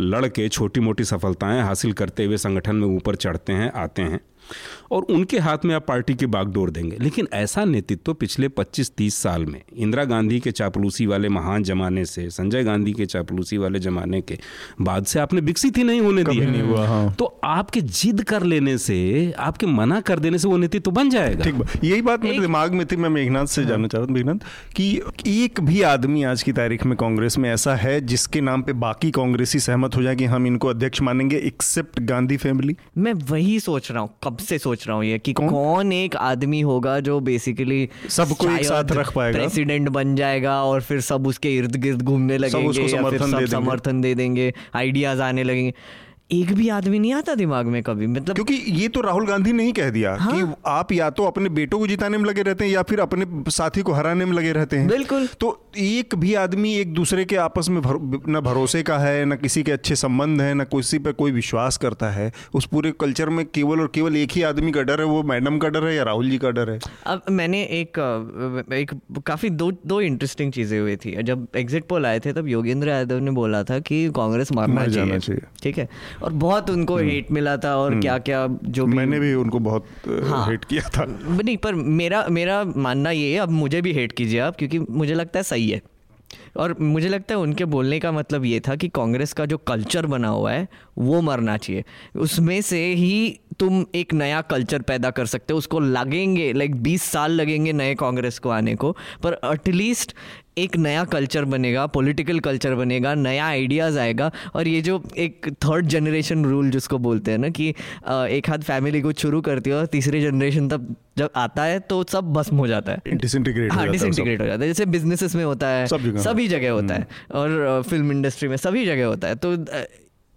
लड़ के छोटी मोटी सफलताएँ हासिल करते हुए संगठन में ऊपर चढ़ते हैं, आते हैं। और उनके हाथ में आप पार्टी की बागडोर देंगे लेकिन ऐसा नेतृत्व पिछले 25-30 साल में इंदिरा गांधी के चापलूसी वाले महान जमाने से संजय गांधी के चापलूसी वाले जमाने के बाद से आपने विकसित ही नहीं होने दिया नहीं हुआ हाँ। तो आपके जिद कर लेने से आपके मना कर देने से वो नेतृत्व बन जाएगा ठीक यही बात मेरे दिमाग में थी मैं मेघनाथ से हाँ। जानना चाह रहा मेघनाथ कि एक भी आदमी आज की तारीख में कांग्रेस में ऐसा है जिसके नाम पे बाकी कांग्रेसी सहमत हो जाए कि हम इनको अध्यक्ष मानेंगे एक्सेप्ट गांधी फैमिली मैं वही सोच रहा हूँ कब से सोच रहा हूँ ये कि कौन, कौन एक आदमी होगा जो बेसिकली सबको एक साथ रख पाएगा। प्रेसिडेंट बन जाएगा और फिर सब उसके इर्द गिर्द घूमने लगेंगे समर्थन, सब समर्थन दे देंगे आइडियाज़ आने लगेंगे। एक भी आदमी नहीं आता दिमाग में कभी मतलब क्योंकि ये तो राहुल गांधी ने ही कह दिया हाँ? कि आप या तो अपने बेटों को जिताने में लगे रहते हैं या फिर अपने साथी को हराने में लगे रहते हैं। बिल्कुल। तो एक भी आदमी एक दूसरे के आपस में भर, न भरोसे का है न किसी के अच्छे संबंध है न किसी पर कोई विश्वास करता है उस पूरे कल्चर में केवल और केवल एक ही आदमी का डर है वो मैडम का डर है या राहुल जी का डर है? अब मैंने एक एक काफ़ी दो दो इंटरेस्टिंग चीज़ें हुई थी। जब एग्जिट पोल आए थे तब योगेंद्र यादव ने बोला था कि कांग्रेस मारना चाहिए। ठीक है? और बहुत उनको हेट हम्म। मिला था और हम्म। क्या क्या जो भी मैंने भी उनको बहुत हाँ, हेट किया था नहीं पर मेरा मेरा मानना ये है अब मुझे भी हेट कीजिए आप क्योंकि मुझे लगता है सही है और मुझे लगता है उनके बोलने का मतलब ये था कि कांग्रेस का जो कल्चर बना हुआ है वो मरना चाहिए उसमें से ही तुम एक नया कल्चर पैदा कर सकते हो उसको लगेंगे लाइक बीस साल लगेंगे नए कांग्रेस को आने को पर एटलीस्ट एक नया कल्चर बनेगा पॉलिटिकल कल्चर बनेगा नया आइडियाज़ आएगा और ये जो एक थर्ड जनरेशन रूल जिसको बोलते हैं ना कि एक हाथ फैमिली को शुरू करती है और तीसरे जनरेशन तक जब आता है तो सब भस्म हो जाता है। डिसइंटीग्रेट हाँ डिसइंटीग्रेट हो जाता है। जैसे बिजनेसेस में होता है सभी जगह होता है। और फ़िल्म इंडस्ट्री में सभी जगह होता है। तो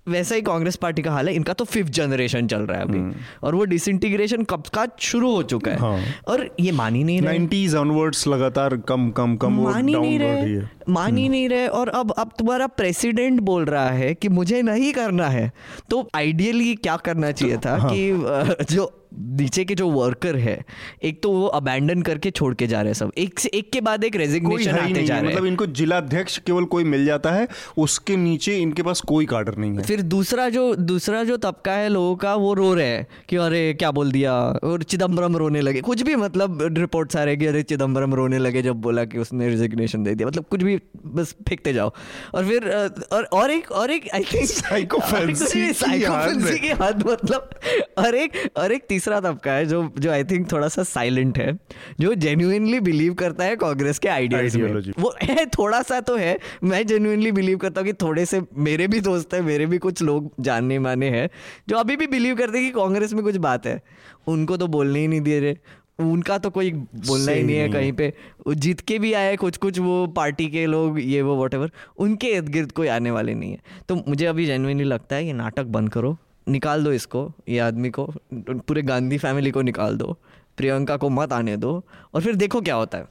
वैसा ही कांग्रेस पार्टी का हाल है इनका तो फिफ्थ जनरेशन चल रहा है अभी हम्म। और वो डिसइंटीग्रेशन कब का शुरू हो चुका है हाँ। और ये मान ही नहीं रहे 90s ऑनवर्ड्स लगातार कम कम कम मान ही नहीं रहे मान ही हम्म। नहीं रहे और अब अब तुम्हारा प्रेसिडेंट बोल रहा है कि मुझे नहीं करना है तो आइडियली क्या करना चाहिए था हाँ। कि जो नीचे के जो वर्कर है एक तो वो अबैंडन करके छोड़ के जा रहे हैं सब। एक से एक के बाद एक रेजिग्नेशन आते जा रहे हैं। मतलब इनको जिला अध्यक्ष केवल कोई मिल जाता है उसके नीचे इनके पास कोई कार्डर नहीं है। फिर दूसरा जो दूसरा जो तबका है लोगों का वो रो रहे हैं कि अरे क्या बोल दिया? और चिदम्बरम रोने लगे। कुछ भी मतलब रिपोर्ट्स आ रहे कि अरे चिदम्बरम रोने लगे जब बोला कि उसने रिजिग्नेशन दे दिया। मतलब कुछ भी बस फेंकते जाओ। और फिर और और एक और एक आई थिंक साइकोफेंसी की हद मतलब और एक और एक तीसरा तबका है जो जो आई थिंक थोड़ा सा साइलेंट है जो जेन्युइनली बिलीव करता है कांग्रेस के आइडियाज़ में। वो है थोड़ा सा तो है मैं जेन्युइनली बिलीव करता हूँ कि थोड़े से मेरे भी दोस्त है मेरे भी कुछ लोग जानने माने हैं जो अभी भी बिलीव करते हैं कि कांग्रेस में कुछ बात है। उनको तो बोलने ही नहीं दे रहे उनका तो कोई बोलना ही नहीं है कहीं पे। जीत के भी आए कुछ कुछ वो पार्टी के लोग ये वो वट उनके इर्द गिर्द कोई आने वाले नहीं है। तो मुझे अभी जेनुइनली लगता है ये नाटक बंद करो। निकाल दो इसको ये आदमी को पूरे गांधी फैमिली को निकाल दो प्रियंका को मत आने दो और फिर देखो क्या होता है।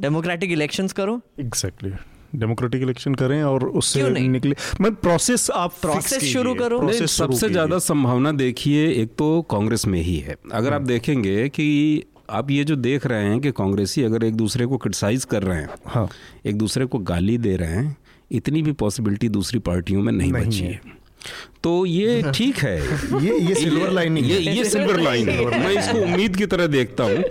डेमोक्रेटिक इलेक्शंस करो। एग्जैक्टली डेमोक्रेटिक इलेक्शन करें और उससे निकले। मैं प्रोसेस आप प्रोसेस शुरू करो। प्रोसेस सबसे ज़्यादा संभावना देखिए एक तो कांग्रेस में ही है। अगर आप हाँ। देखेंगे कि आप ये जो देख रहे हैं कि कांग्रेसी अगर एक दूसरे को क्रिटिसाइज कर रहे हैं हाँ। एक दूसरे को गाली दे रहे हैं इतनी भी पॉसिबिलिटी दूसरी पार्टियों में नहीं, नहीं बची है, है। तो ये (laughs) ठीक है। ये ये सिल्वर लाइनिंग ये ये सिल्वर लाइन है। मैं इसको उम्मीद की तरह देखता हूँ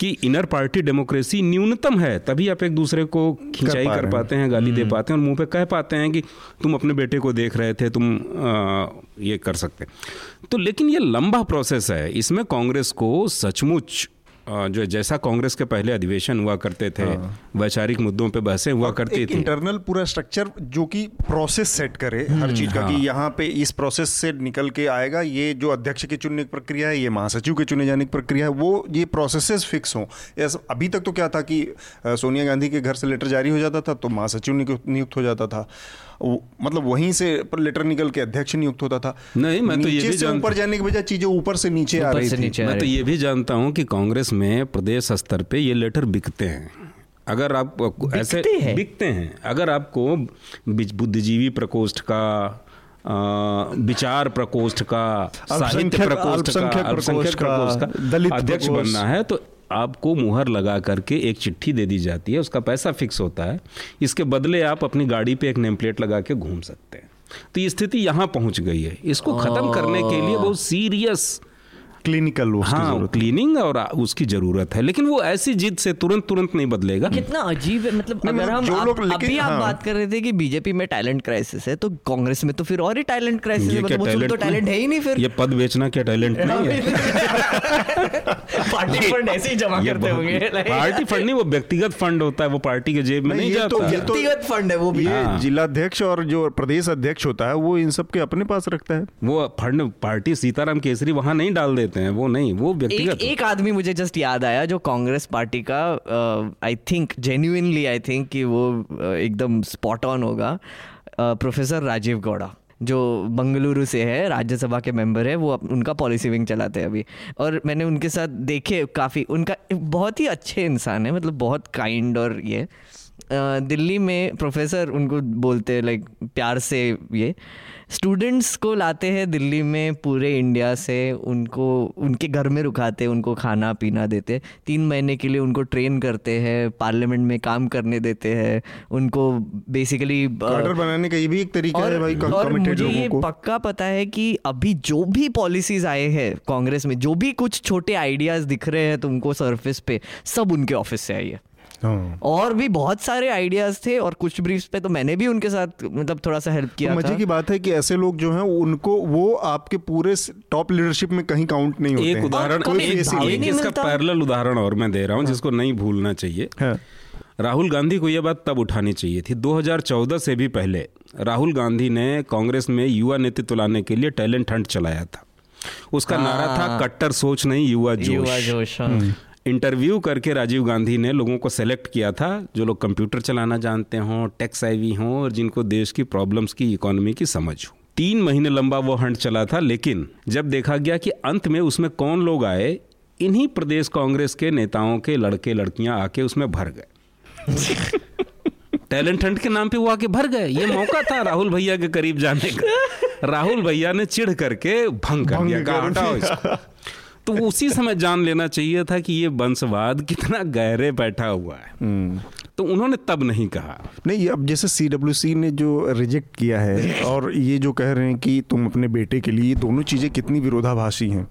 कि इनर पार्टी डेमोक्रेसी न्यूनतम है तभी आप एक दूसरे को खिंचाई कर, कर पाते हैं गाली दे हम्म। पाते हैं और मुँह पे कह पाते हैं कि तुम अपने बेटे को देख रहे थे तुम आ, ये कर सकते। तो लेकिन ये लंबा प्रोसेस है। इसमें कांग्रेस को सचमुच जो जैसा कांग्रेस के पहले अधिवेशन हुआ करते थे हाँ। वैचारिक मुद्दों पे बहसें हुआ करती थी इंटरनल पूरा स्ट्रक्चर जो कि प्रोसेस सेट करे हर हम्म, चीज़ का हाँ। कि यहाँ पे इस प्रोसेस से निकल के आएगा ये जो अध्यक्ष की चुनने की प्रक्रिया है ये महासचिव के चुने जाने की प्रक्रिया है वो ये प्रोसेसेस फिक्स हों अभी तक तो क्या था कि सोनिया गांधी के घर से लेटर जारी हो जाता था तो महासचिव नियुक्त हो जाता था मतलब वहीं से पर लेटर निकल के अध्यक्ष नियुक्त होता था। नहीं मैं तो ये भी ऊपर जाने की वजह चीज़ें ऊपर से नीचे आ रही थी। मैं तो ये भी जानता हूँ कि कांग्रेस में प्रदेश स्तर पे ये लेटर बिकते हैं। अगर आप ऐसे बिकते हैं? अगर आपको बुद्धिजीवी प्रकोष्ठ का विचार प्रकोष्ठ का साहित्य प्रकोष्ठ का अल्पसंख्यक प्रकोष्ठ का दलित अध्यक्ष बनना है तो आपको मुहर लगा करके एक चिट्ठी दे दी जाती है उसका पैसा फिक्स होता है। इसके बदले आप अपनी गाड़ी पे एक नेम प्लेट लगा के घूम सकते हैं। तो ये स्थिति यहाँ पहुँच गई है। इसको खत्म करने के लिए बहुत सीरियस क्लिनिकल हाँ क्लीनिंग और उसकी ज़रूरत है लेकिन वो ऐसी जिद से तुरंत तुरंत नहीं बदलेगा। कितना अजीब है मतलब अगर हम आप, अभी आप हाँ। बात कर रहे थे कि बीजेपी में टैलेंट क्राइसिस है तो कांग्रेस में तो फिर और ही टैलेंट क्राइसिस है मतलब तो टैलेंट है ही नहीं फिर। ये पद बेचना क्या टैलेंट नहीं है? (laughs) पार्टी फंड ऐसे ही जमा करते होंगे पार्टी फंड नहीं वो व्यक्तिगत फंड होता है वो पार्टी के जेब में नहीं जाता। तो व्यक्तिगत फंड है वो भी। हाँ। जिलाध्यक्ष और जो प्रदेश अध्यक्ष होता है वो इन सब के अपने पास रखता है। वो फंड पार्टी सीताराम केसरी वहाँ नहीं डाल देते। हैं वो नहीं वो व्यक्तिगत एक, एक आदमी मुझे जस्ट याद आया जो कांग्रेस पार्टी का I think genuinely I think कि वो uh, एकदम स्पॉट ऑन होगा। प्रोफेसर राजीव गौड़ा जो बंगलुरु से है राज्यसभा के मेंबर है वो उनका पॉलिसी विंग चलाते हैं अभी। और मैंने उनके साथ देखे काफ़ी उनका बहुत ही अच्छे इंसान है मतलब बहुत काइंड और ये। दिल्ली में प्रोफेसर उनको बोलते हैं लाइक प्यार से ये। स्टूडेंट्स को लाते हैं दिल्ली में पूरे इंडिया से उनको उनके घर में रुकाते उनको खाना पीना देते तीन महीने के लिए उनको ट्रेन करते हैं पार्लियामेंट में काम करने देते हैं उनको बेसिकली बनाने का ये भी एक तरीका और, है भाई और मुझे ये पक्का पता है कि अभी जो भी पॉलिसीज़ आए हैं कांग्रेस में जो भी कुछ छोटे आइडियाज़ दिख रहे हैं तुमको सरफेस पे सब उनके ऑफ़िस से आई है हाँ। और भी बहुत सारे आइडियाज़ थे और कुछ ब्रीफ्स पे तो मैंने भी उनके साथ मतलब थोड़ा सा हेल्प किया तो मज़े की बात है कि ऐसे लोग जो हैं उनको वो आपके पूरे टॉप लीडरशिप में कहीं काउंट नहीं होते एक उदाहरण इसका पैरेलल उदाहरण और मैं दे रहा हूँ हाँ। जिसको नहीं भूलना चाहिए। हाँ। राहुल गांधी को यह बात तब उठानी चाहिए थी 2014 से भी पहले राहुल गांधी ने कांग्रेस में युवा नेतृत्व लाने के लिए टैलेंट हंट चलाया था। उसका नारा था हाँ। कट्टर सोच नहीं युवा जोश। युवा जोश इंटरव्यू। करके राजीव गांधी ने लोगों को सेलेक्ट किया था जो लोग कंप्यूटर चलाना जानते हों टेक्स आईवी हों और जिनको देश की प्रॉब्लम्स की इकोनॉमी की समझ हो। तीन महीने लंबा वो हंट चला था लेकिन जब देखा गया कि अंत में उसमें कौन लोग आए इन्हीं प्रदेश कांग्रेस के नेताओं के लड़के लड़कियाँ आके उसमें भर गए। टैलेंट हंट के नाम पे वो आके भर गए। ये मौका था राहुल भैया के करीब जाने का। राहुल भैया ने चिढ़ करके भंग कर दिया हटाओ तो उसी समय जान लेना चाहिए था कि ये वंशवाद कितना गहरे बैठा हुआ है हम्म। तो उन्होंने तब नहीं कहा। नहीं अब जैसे सी डब्ल्यू सी ने जो रिजेक्ट किया है और ये जो कह रहे हैं कि तुम अपने बेटे के लिए दोनों चीज़ें कितनी विरोधाभासी हैं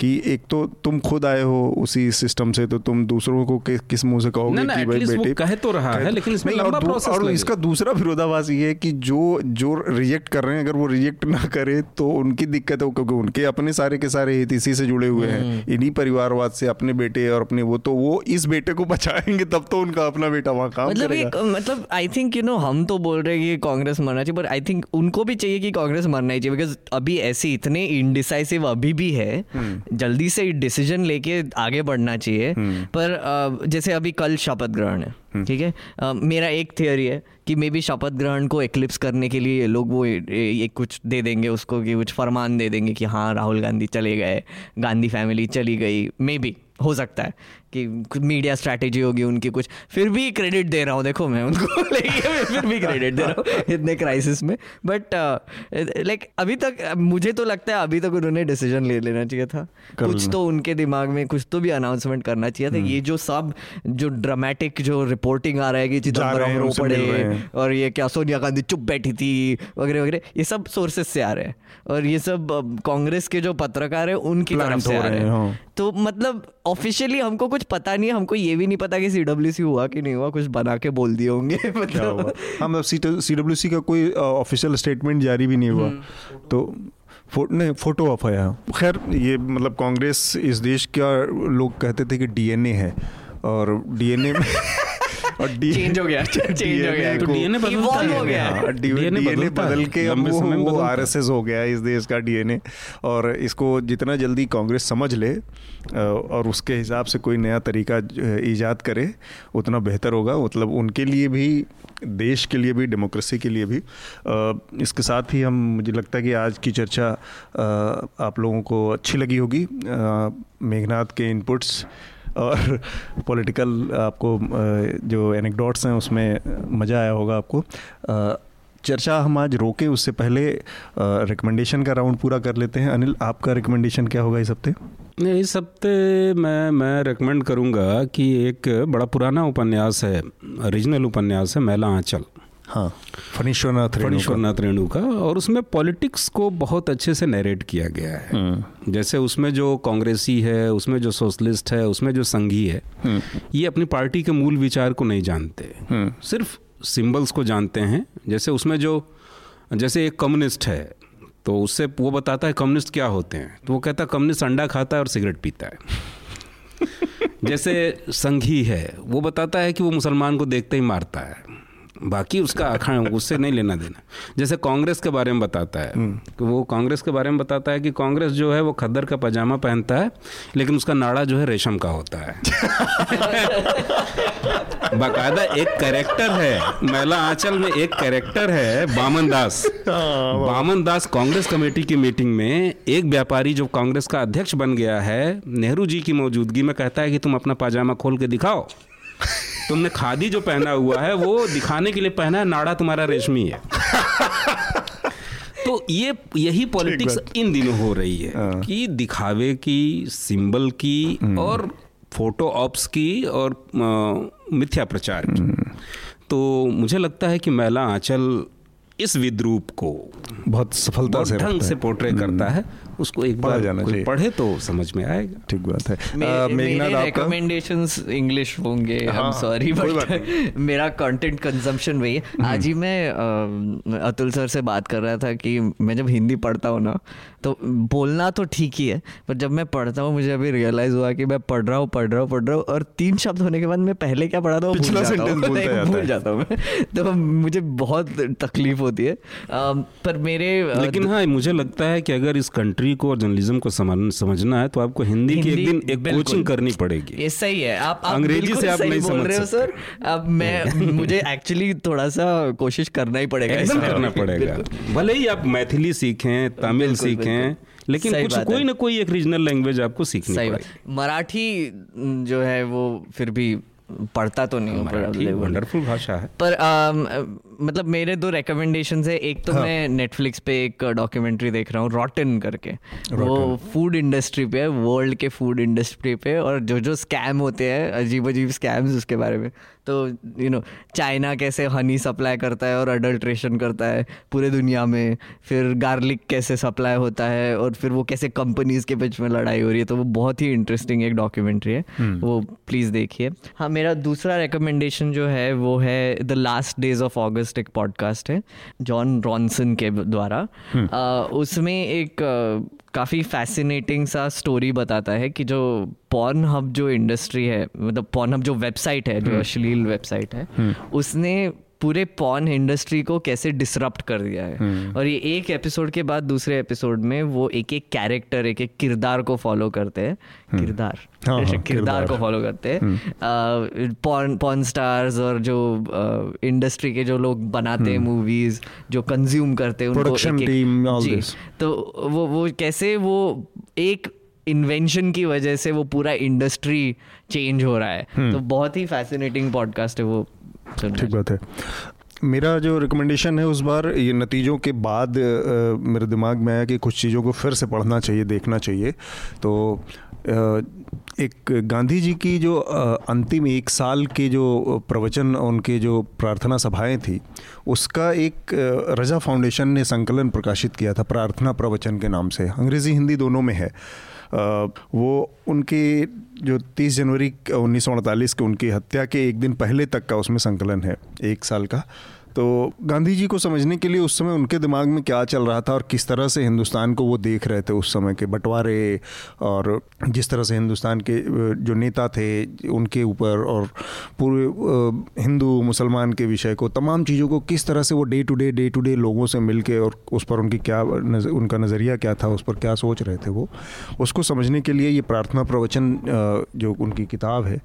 कि एक तो तुम खुद आए हो उसी सिस्टम से तो तुम दूसरों को किस मुँह से कहोगे कि भाई बेटे कहे तो रहा है लेकिन इसमें लंबा प्रोसेस और इसका दूसरा विरोधाभास ये है कि जो जो रिजेक्ट कर रहे हैं अगर वो रिजेक्ट ना करे तो उनकी दिक्कत हो क्योंकि उनके अपने सारे के सारे हित इसी से जुड़े हुए हैं। हम्म। इन्हीं परिवारवाद से अपने बेटे और अपने वो तो वो इस बेटे को बचाएँगे तब तो उनका अपना बेटा वहाँ काम मतलब एक मतलब आई थिंक यू नो हम तो बोल रहे हैं कि कांग्रेस मरना चाहिए बट आई थिंक उनको भी चाहिए कि कांग्रेस मरना ही चाहिए बिकॉज़ अभी ऐसे इतने इनडिसाइसिव अभी भी है हम्म। जल्दी से डिसीज़न लेके आगे बढ़ना चाहिए हम्म। पर जैसे अभी कल शपथ ग्रहण है हम्म। ठीक है मेरा एक थियोरी है कि मे बी शपथ ग्रहण को एक्लिप्स करने के लिए लोग वो एक कुछ दे देंगे उसको कि कुछ फरमान दे देंगे कि हाँ राहुल गांधी चले गए गांधी फैमिली चली गई मे बी हो सकता है कि मीडिया स्ट्रैटेजी होगी उनकी कुछ। फिर भी क्रेडिट दे रहा हूँ देखो मैं उनको (laughs) लेकिन फिर भी क्रेडिट दे रहा हूँ इतने क्राइसिस में। बट लाइक uh, अभी तक मुझे तो लगता है अभी तक उन्होंने डिसीज़न ले लेना चाहिए था। कुछ तो उनके दिमाग में कुछ तो भी अनाउंसमेंट करना चाहिए था। हम्म। ये जो सब जो ड्रामेटिक जो रिपोर्टिंग आ रहा है कि चिदम्बरम रो पड़े और ये क्या सोनिया गांधी चुप बैठी थी वगैरह वगैरह ये सब सोर्सेस से आ रहे हैं। और ये सब कांग्रेस के जो पत्रकार है उनकी तरफ़ से आ रहे हैं। हाँ। तो मतलब ऑफिशियली हमको कुछ पता नहीं हमको ये भी नहीं पता कि सी डब्ल्यू सी हुआ कि नहीं हुआ कुछ बना के बोल दिए होंगे मतलब। हम सी डब्ल्यू सी का कोई ऑफिशियल स्टेटमेंट जारी भी नहीं हुआ। हम्म। तो फो, नहीं फ़ोटो ऑफ़ आया। खैर ये मतलब कांग्रेस इस देश का लोग कहते थे कि डीएनए है और डीएनए में (laughs) और चेंज हो गया (laughs) चेंज हो गया। तो डीएनए बदल हो गया। डीएनए बदल के अब वो, वो आरएसएस हो। गया इस देश का डीएनए और इसको जितना जल्दी कांग्रेस समझ ले और उसके हिसाब से कोई नया तरीका ईजाद करे उतना बेहतर होगा। मतलब उनके लिए भी देश के लिए भी डेमोक्रेसी के लिए भी। इसके साथ ही हम मुझे लगता है कि आज की चर्चा आप लोगों को अच्छी लगी होगी। मेघनाथ के इनपुट्स और पॉलिटिकल आपको जो एनेक्डोट्स हैं उसमें मज़ा आया होगा आपको। चर्चा हम आज रोकें, उससे पहले रिकमेंडेशन का राउंड पूरा कर लेते हैं। अनिल, आपका रिकमेंडेशन क्या होगा इस हफ़्ते? इस हफ़्ते मैं मैं रिकमेंड करूँगा कि एक बड़ा पुराना उपन्यास है रीजनल उपन्यास है, मैला आंचल। हाँ फनीश्वरनाथ फनीश्वरनाथ रेणु का और उसमें पॉलिटिक्स को बहुत अच्छे से नरेट किया गया है। हम्म। जैसे उसमें जो कांग्रेसी है उसमें जो सोशलिस्ट है उसमें जो संघी है हम्म। ये अपनी पार्टी के मूल विचार को नहीं जानते। हम्म। सिर्फ़ सिंबल्स को जानते हैं। जैसे उसमें जो जैसे एक कम्युनिस्ट है तो उससे वो बताता है कम्युनिस्ट क्या होते हैं। तो वो कहता है कम्युनिस्ट अंडा खाता है और सिगरेट पीता है। (laughs) जैसे संघी है वो बताता है कि वो मुसलमान को देखते ही मारता है। बाकी उसका अखंड उससे नहीं लेना देना। जैसे कांग्रेस के बारे में बताता है हम्म। तो वो कांग्रेस के बारे में बताता है कि कांग्रेस जो है वो खद्दर का पजामा पहनता है लेकिन उसका नाड़ा जो है रेशम का होता है। (laughs) बाकायदा एक कैरेक्टर है महिला आंचल में एक कैरेक्टर है बामन दास। (laughs) हाँ, बामन दास कांग्रेस कमेटी की मीटिंग में एक व्यापारी जो कांग्रेस का अध्यक्ष बन गया है नेहरू जी की मौजूदगी में कहता है कि तुम अपना पाजामा खोल के दिखाओ। तुमने खादी जो पहना हुआ है वो दिखाने के लिए पहना है नाड़ा तुम्हारा रेशमी है तो ये यही पॉलिटिक्स इन दिनों हो रही है हाँ। कि दिखावे की सिंबल की हम्म। और फ़ोटो ऑप्स की और मिथ्या प्रचार की हम्म। तो मुझे लगता है कि मैला आंचल इस विद्रूप को बहुत सफलता से ढंग से पोर्ट्रे करता है उसको एक बार जाना चाहिए। पढ़े तो समझ में आएगा। ठीक बात है। मेरे रिकमेंडेशंस इंग्लिश होंगे आई एम सॉरी बट मेरा कंटेंट कंजम्पशन वही है। हम्म। आज ही मैं अतुल सर से बात कर रहा था कि मैं जब हिंदी पढ़ता हूँ ना तो बोलना तो ठीक ही है पर जब मैं पढ़ता हूँ मुझे अभी रियलाइज़ हुआ कि मैं पढ़ रहा हूँ पढ़ रहा हूँ पढ़ रहा हूँ और तीन शब्द होने के बाद मैं पहले क्या पढ़ा था जाता हूँ। (laughs) भूल जाता हूँ (laughs) तो मुझे बहुत तकलीफ़ होती है। पर मेरे लेकिन हाँ मुझे लगता है कि अगर इस कंट्री को और जर्नलिज्म को समझना है तो आपको हिंदी की एक दिन एक कोचिंग करनी पड़ेगी। ये सही है। आप अंग्रेज़ी से आप नहीं समझ रहे हो सर। अब मैं (laughs) मुझे एक्चुअली थोड़ा सा कोशिश करना ही पड़ेगा करना पड़ेगा। भले ही आप मैथिली सीखें तमिल सीखें लेकिन कुछ कोई ना कोई एक रीजनल लैंग्वेज आपको सीखनी पड़ेगी। मराठी जो है वो फिर भी पढ़ता तो नहीं हूँ वंडरफुल भाषा है। पर मतलब मेरे दो रिकमेंडेशन है। एक तो हाँ. मैं नेटफ्लिक्स पे एक डॉक्यूमेंट्री देख रहा हूँ रॉटन करके। वो फ़ूड इंडस्ट्री पे वर्ल्ड के फ़ूड इंडस्ट्री पे और जो जो स्कैम होते हैं अजीब अजीब स्कैम्स उसके बारे में। तो यू नो चाइना कैसे हनी सप्लाई करता है और अडल्ट्रेशन करता है पूरे दुनिया में फिर गार्लिक कैसे सप्लाई होता है और फिर वो कैसे कंपनीज़ के बीच में लड़ाई हो रही है तो वो बहुत ही इंटरेस्टिंग एक डॉक्यूमेंट्री है। हम्म। वो प्लीज़ देखिए। हाँ मेरा दूसरा रिकमेंडेशन जो है वो है the last days of August एक पॉडकास्ट है जॉन रॉनसन के द्वारा हम्म। उसमें एक काफ़ी फैसिनेटिंग सा स्टोरी बताता है कि जो पॉर्न हब जो इंडस्ट्री है मतलब पॉर्न हब जो वेबसाइट है जो हम्म। अश्लील वेबसाइट है हम्म। उसने पूरे पॉन इंडस्ट्री को कैसे डिसरप्ट कर दिया है। हम्म। और ये एक एपिसोड के बाद दूसरे एपिसोड में वो एक एक कैरेक्टर एक एक किरदार को फॉलो करते हैं। हम्म। किरदार। हाँ, हाँ, किरदार को फॉलो करते हैं। पॉन पॉन स्टार्स और जो इंडस्ट्री के जो लोग बनाते हैं मूवीज़ हम्म। जो कंज्यूम करते हैं उनको एक, एक, जी, तो वो वो कैसे वो एक इन्वेंशन की वजह से वो पूरा इंडस्ट्री चेंज हो रहा है। तो बहुत ही फैसिनेटिंग पॉडकास्ट है वो। ठीक बात है। मेरा जो रिकमेंडेशन है उस बार ये नतीजों के बाद मेरे दिमाग में आया कि कुछ चीज़ों को फिर से पढ़ना चाहिए देखना चाहिए। तो एक गांधी जी की जो अंतिम एक साल के जो प्रवचन उनके जो प्रार्थना सभाएँ थी उसका एक रजा फाउंडेशन ने संकलन प्रकाशित किया था प्रार्थना प्रवचन के नाम से। अंग्रेज़ी हिंदी दोनों में है। वो उनके जो 30 जनवरी उन्नीस के उनकी हत्या के एक दिन पहले तक का उसमें संकलन है, एक साल का। तो गांधी जी को समझने के लिए उस समय उनके दिमाग में क्या चल रहा था और किस तरह से हिंदुस्तान को वो देख रहे थे उस समय के बंटवारे और जिस तरह से हिंदुस्तान के जो नेता थे उनके ऊपर और पूरे हिंदू मुसलमान के विषय को तमाम चीज़ों को किस तरह से वो day to day day to day लोगों से मिल के और उस पर उनकी क्या नज, उनका नज़रिया क्या था उस पर क्या सोच रहे थे वो उसको समझने के लिए ये प्रार्थना प्रवचन जो उनकी किताब है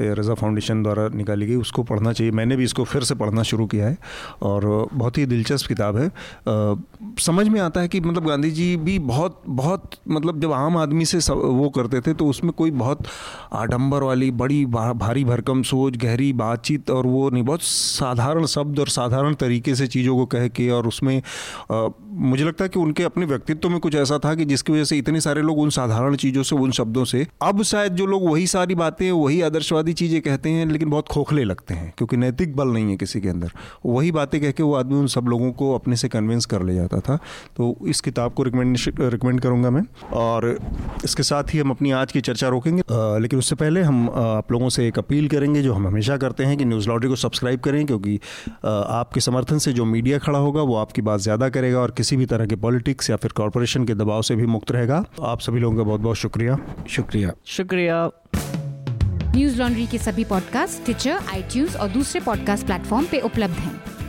रज़ा फाउंडेशन द्वारा निकाली गई उसको पढ़ना चाहिए। मैंने भी इसको फिर से पढ़ना शुरू किया है। और बहुत ही दिलचस्प किताब है। आ, समझ में आता है कि मतलब गांधी जी भी बहुत बहुत मतलब जब आम आदमी से वो करते थे तो उसमें कोई बहुत आडंबर वाली बड़ी भारी भरकम सोच गहरी बातचीत और वो नहीं बहुत साधारण शब्द और साधारण तरीके से चीज़ों को कह के और उसमें आ, मुझे लगता है कि उनके अपने व्यक्तित्व में कुछ ऐसा था कि जिसकी वजह से इतने सारे लोग उन साधारण चीज़ों से उन शब्दों से अब शायद जो लोग वही सारी बातें वही आदर्शवादी चीज़ें कहते हैं लेकिन बहुत खोखले लगते हैं क्योंकि नैतिक बल नहीं है किसी के अंदर। वही वही बातें कह के वो आदमी उन सब लोगों को अपने से कन्विंस कर ले जाता था। तो इस किताब को रिकमेंड रिकमेंड करूँगा मैं। और इसके साथ ही हम अपनी आज की चर्चा रोकेंगे। आ, लेकिन उससे पहले हम आप लोगों से एक अपील करेंगे जो हम हमेशा करते हैं कि न्यूज़ लॉटरी को सब्सक्राइब करें क्योंकि आपके समर्थन से जो मीडिया खड़ा होगा वो आपकी बात ज़्यादा करेगा और किसी भी तरह के पॉलिटिक्स या फिर कॉरपोरेशन के दबाव से भी मुक्त रहेगा। आप सभी लोगों का बहुत बहुत शुक्रिया। शुक्रिया। शुक्रिया। न्यूज़ लॉन्ड्री के सभी पॉडकास्ट ट्विटर आई और दूसरे पॉडकास्ट प्लेटफॉर्म पे उपलब्ध हैं।